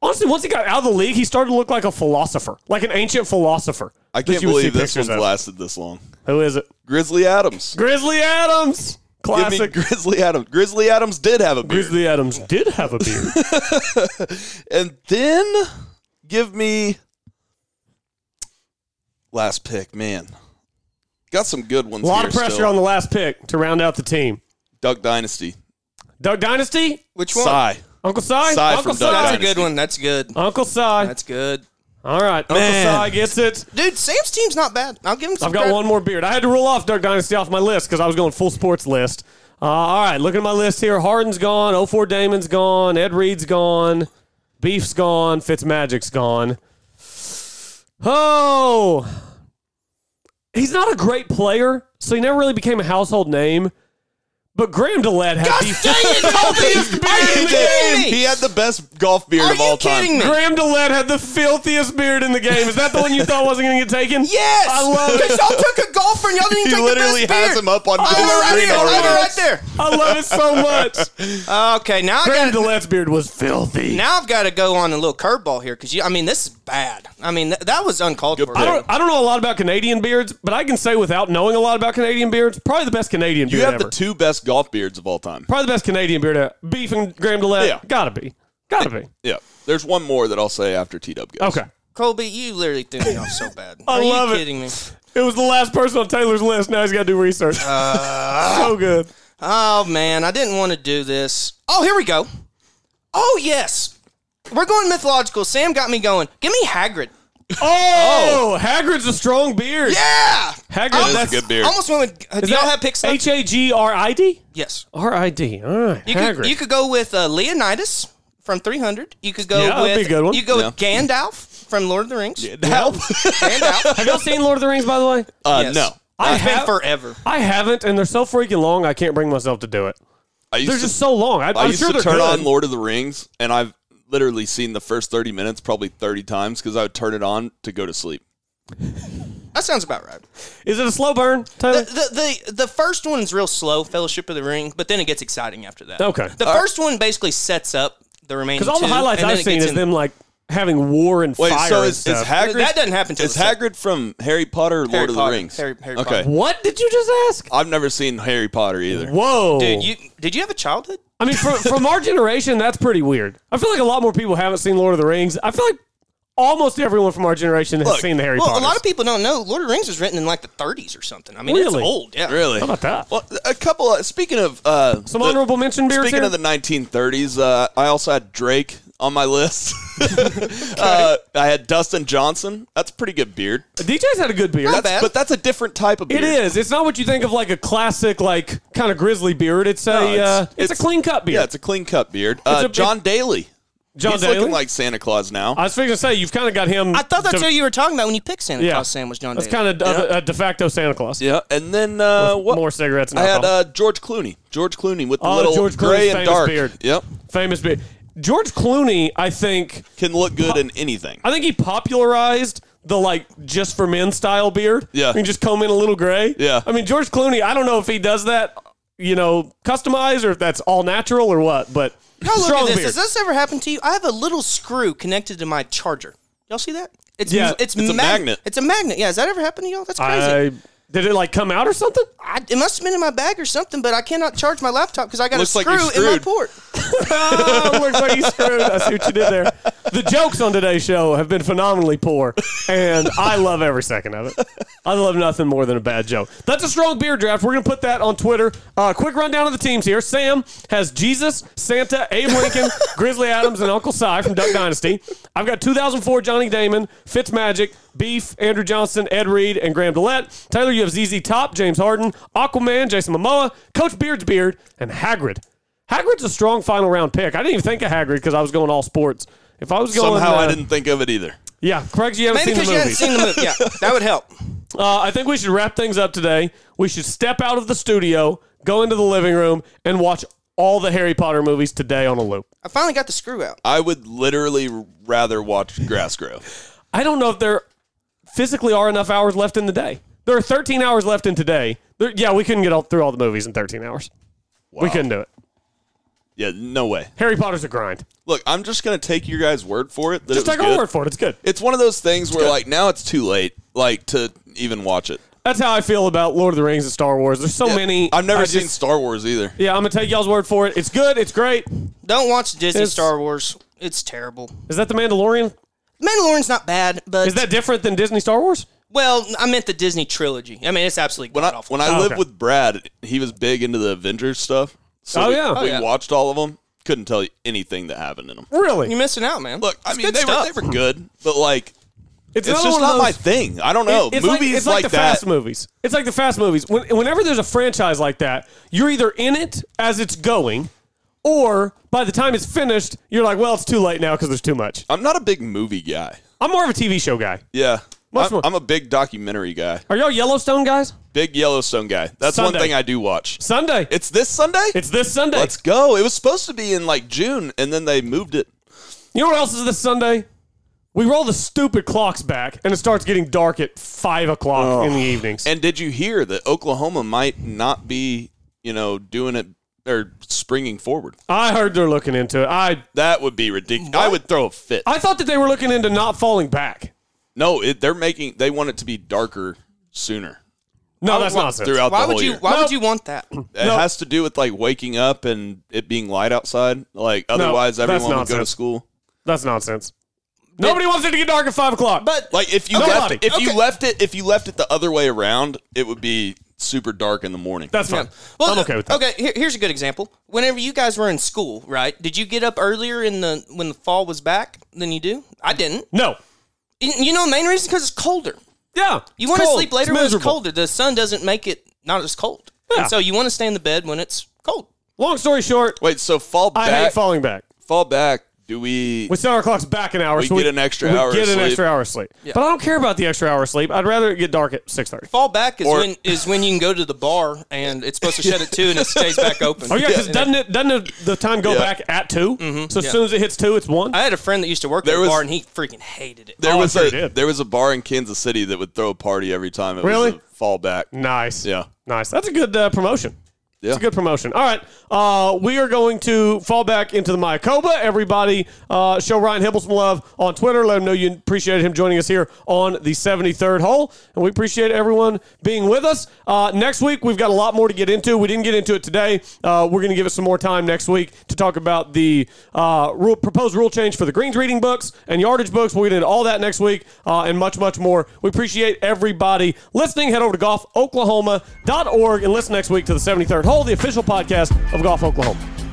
Honestly, once he got out of the league, he started to look like a philosopher, like an ancient philosopher. I that can't you would see believe this pictures one's of. lasted this long. Who is it? Grizzly Adams. Grizzly Adams. Give me Classic. Grizzly Adams. Grizzly Adams did have a beard. Grizzly Adams did have a beard. And then give me last pick, man. Got some good ones. a lot here of pressure still. on the last pick to round out the team. Duck Dynasty. Duck Dynasty, Which one? Si. Uncle Si, Si Uncle from Duck That's Si, a good one. That's good. Uncle Si. That's good. All right, Uncle Man. Si gets it. Dude, Sam's team's not bad. I'll give him some I've got credit. one more beard. I had to rule off Duck Dynasty off my list because I was going full sports list. Uh, all right, looking at my list here. Harden's gone. 04 Damon's gone. Ed Reed's gone. Beef's gone. Fitzmagic's gone. Oh, he's not a great player, so he never really became a household name. But Graham DeLaet had the filthiest beard in He the did. game. He had the best golf beard Are of all you kidding time. me? Graham DeLaet had the filthiest beard in the game. Is that the one you thought wasn't going to get taken? Yes, I love Because it. y'all took a golfer and y'all didn't He take literally the best has beard. him up on I full right screen there. I have it already. right there. I love it so much. Okay, now I Graham got DeLaet's beard was filthy. now I've got to go on a little curveball here because I mean this is bad. I mean th- that was uncalled Good for. I don't, I don't know a lot about Canadian beards, but I can say without knowing a lot about Canadian beards, probably the best Canadian You beard You have ever. the two best golf beards of all time. probably the best Canadian beard ever. Beef and Graham DeLaet. Yeah. Gotta be. Gotta be. Yeah. There's one more that I'll say after T Dub goes. Okay. Colby, you literally threw me off so bad. I Are love you it. kidding me? It was the last person on Taylor's list. Now he's got to do research. Uh, so good. Oh man, I didn't want to do this. Oh, here we go. Oh yes, we're going mythological. Sam got me going. Give me Hagrid. Oh, Hagrid's a strong beard. Yeah, Hagrid, That is a that's good beard. almost went. Uh, do y'all have picks? H A G R I D? yes. R I D. All right. You Hagrid. could you could go with uh, Leonidas from 300. You could go Yeah, that'd with be a good one. You could go Yeah. with Gandalf from Lord of the Rings. Help. Gandalf. Have y'all seen Lord of the Rings, by the way? Uh, Yes. No. I It's been have. forever. I haven't, and they're so freaking long. I can't bring myself to do it. I used They're to, just so long. I, I I'm used sure to they're turn good. on Lord of the Rings, and I've literally seen the first 30 minutes probably 30 times because I would turn it on to go to sleep. That sounds about right. Is it a slow burn, The, the, the, the first one is real slow, Fellowship of the Ring, but then it gets exciting after that. Okay. The first one basically sets up the remaining Because all the two, highlights I've seen is in- them like having war and Wait, fire so and is, is stuff. Hagrid? That doesn't happen till Is the second- Hagrid from Harry Potter or Harry Lord of the Rings? Harry- Harry okay. Potter. what did you just ask? I've never seen Harry Potter either. Whoa, Dude, you did you have a childhood? I mean, for, from our generation, that's pretty weird. I feel like a lot more people haven't seen Lord of the Rings. I feel like almost everyone from our generation has Look, seen the Harry Potter. Well, Potter. a lot of people don't know Lord of the Rings was written in like the 30s or something. I mean, Really? it's old. Yeah. Really? How about that? Well, a couple of speaking of uh, Some the- honorable mention beers Speaking here? of the 1930s, uh, I also had Drake on my list. uh, I had Dustin Johnson. That's a pretty good beard. DJ's had a good beard. Not bad. But that's a different type of beard. It is. It's not what you think of like a classic, like kind of grizzly beard. It's a No, it's- uh, it's, it's- a clean cut beard. Yeah, it's a clean cut beard. Uh, a- John Daly. John He's Daly. looking like Santa Claus now. I was fixing to say you've kind of got him. I thought that's de- who you were talking about when you picked Santa yeah. Claus Sam was John That's Daly. kind of a, de facto Santa Claus. yeah, and then uh, With what? more cigarettes and I had alcohol. uh, George Clooney. George Clooney with the Oh, little George Clooney's gray and famous dark beard. Yep, Famous beard. George Clooney, I think, can look good in anything. I think he popularized the like just for men style beard. Yeah. you can just comb in a little gray. Yeah. I mean George Clooney. I don't know if he does that, you know, customized or if that's all natural or what, but Y'all look strong at this. beard. Has this ever happened to you? I have a little screw connected to my charger. Y'all see that? It's Yeah. it's, It's a magnet. It's a magnet. Yeah, has that ever happened to y'all? That's crazy. I, did it like come out or something? I, it must have been in my bag or something, but I cannot charge my laptop because I got Looks a like screw in my port. oh, looks like he's screwed. I see what you did there. The jokes on today's show have been phenomenally poor, and I love every second of it. I love nothing more than a bad joke. That's a strong beer draft. We're to put that on Twitter. Uh, quick rundown of the teams here. Sam has Jesus, Santa, Abe Lincoln, Grizzly Adams, and Uncle Si from Duck Dynasty. I've got 2004 Johnny Damon, Fitzmagic, Beef, Andrew Johnston, Ed Reed, and Graham DeLaet. Taylor, you have ZZ Top, James Harden, Aquaman, Jason Momoa, Coach Beard's Beard, and Hagrid. Hagrid's a strong final round pick. I didn't even think of Hagrid because I was going all sports. If I was going, to Somehow I uh, didn't think of it either. Yeah, Craig, you haven't Maybe seen the because you haven't seen the movie. Yeah, that would help. Uh, I think we should wrap things up today. We should step out of the studio, go into the living room, and watch all the Harry Potter movies today on a loop. I finally got the screw out. I would literally rather watch grass grow. I don't know if there physically are enough hours left in the day. There are 13 hours left in today. There, yeah, we couldn't get all, through all the movies in 13 hours. Wow. We couldn't do it. Yeah, no way. Harry Potter's a grind. Look, I'm just gonna take your guys' word for it. That Just it was take our good. word for it. It's good. It's one of those things where like now it's too late, like to even watch it. That's how I feel about Lord of the Rings and Star Wars. There's so Yeah, many. I've never I seen just- Star Wars either. Yeah, I'm gonna take y'all's word for it. It's good. It's great. Don't watch Disney It's- Star Wars. It's terrible. Is that the Mandalorian? Mandalorian's not bad, but Is that different than Disney Star Wars? well, I meant the Disney trilogy. I mean, it's absolutely When I awful. when I Oh, lived okay. with Brad, he was big into the Avengers stuff. So Oh, we, yeah. we Oh, yeah. watched all of them. Couldn't tell you anything that happened in them. Really? You're missing out, man. Look, I It's mean good they were, they were good, but like It's, it's just one of not my thing. I don't know. It's Movies like, it's like, the that. fast movies. It's like the fast movies. When, whenever there's a franchise like that, you're either in it as it's going, or by the time it's finished, you're like, well, it's too late now because there's too much. I'm not a big movie guy. I'm more of a TV show guy. Yeah, Much I'm, more- I'm a big documentary guy. Are y'all Yellowstone guys? Big Yellowstone guy. That's Sunday. one thing I do watch. Sunday. It's this Sunday. It's this Sunday. Let's go. It was supposed to be in like June, and then they moved it. you know what else is this Sunday? We roll the stupid clocks back, and it starts getting dark at five o'clock in the evenings. And did you hear that Oklahoma might not be, you know, doing it or springing forward? I heard they're looking into it. I That would be ridiculous. I would throw a fit. I thought that they were looking into not falling back. No, it, they're making. They want it to be darker sooner No, that's nonsense. throughout Why the whole would you? year. Why Nope. would you want that? It No. has to do with like waking up and it being light outside. Like otherwise, that's everyone would go to nonsense. school. That's nonsense. Nobody wants it to get dark at five o'clock. But Like if you Nobody. left it, if you Okay. left it, if you left it the other way around, it would be super dark in the morning. that's fine. Well, I'm okay with that. Okay, here, here's a good example. Whenever you guys were in school, right? Did you get up earlier in the when the fall was back than you do? I didn't. No. You you know the main reason because it's colder. Yeah. You want to sleep later It's when it's miserable. colder. The sun doesn't make it not as cold. Yeah. And so you want to stay in the bed when it's cold. Long story short, Wait, so fall back. I hate falling back. fall back. Do we? We set our clocks back an hour. We so get an extra we hour of get an sleep. extra hour of sleep. But I don't care about the extra hour of sleep. I'd rather it get dark at six thirty. Fall back is Or- when is when you can go to the bar and it's supposed to shut at two and it stays back open. Oh yeah, because doesn't it doesn't it, the time go Yeah. back at 2 So as yeah. soon as it hits two, it's one. I had a friend that used to work There at a was- bar and he freaking hated it. There Oh, I'm was sure a did. there was a bar in Kansas City that would throw a party every time it Really? was a fall back. nice. Yeah. Nice. That's a good uh, promotion. Yeah. It's a good promotion. All right. Uh, we are going to fall back into the Mayakoba. Everybody, uh, show Ryan Hybl some love on Twitter. Let him know you appreciated him joining us here on the 73rd hole. And we appreciate everyone being with us. Uh, next week, we've got a lot more to get into. We didn't get into it today. Uh, we're going to give it some more time next week to talk about the uh, rule, proposed rule change for the Greens reading books and yardage books. We'll get into all that next week uh, and much, much more. We appreciate everybody listening. Head over to golfoklahoma.org and listen next week to the 73rd hole, the official podcast of Golf Oklahoma.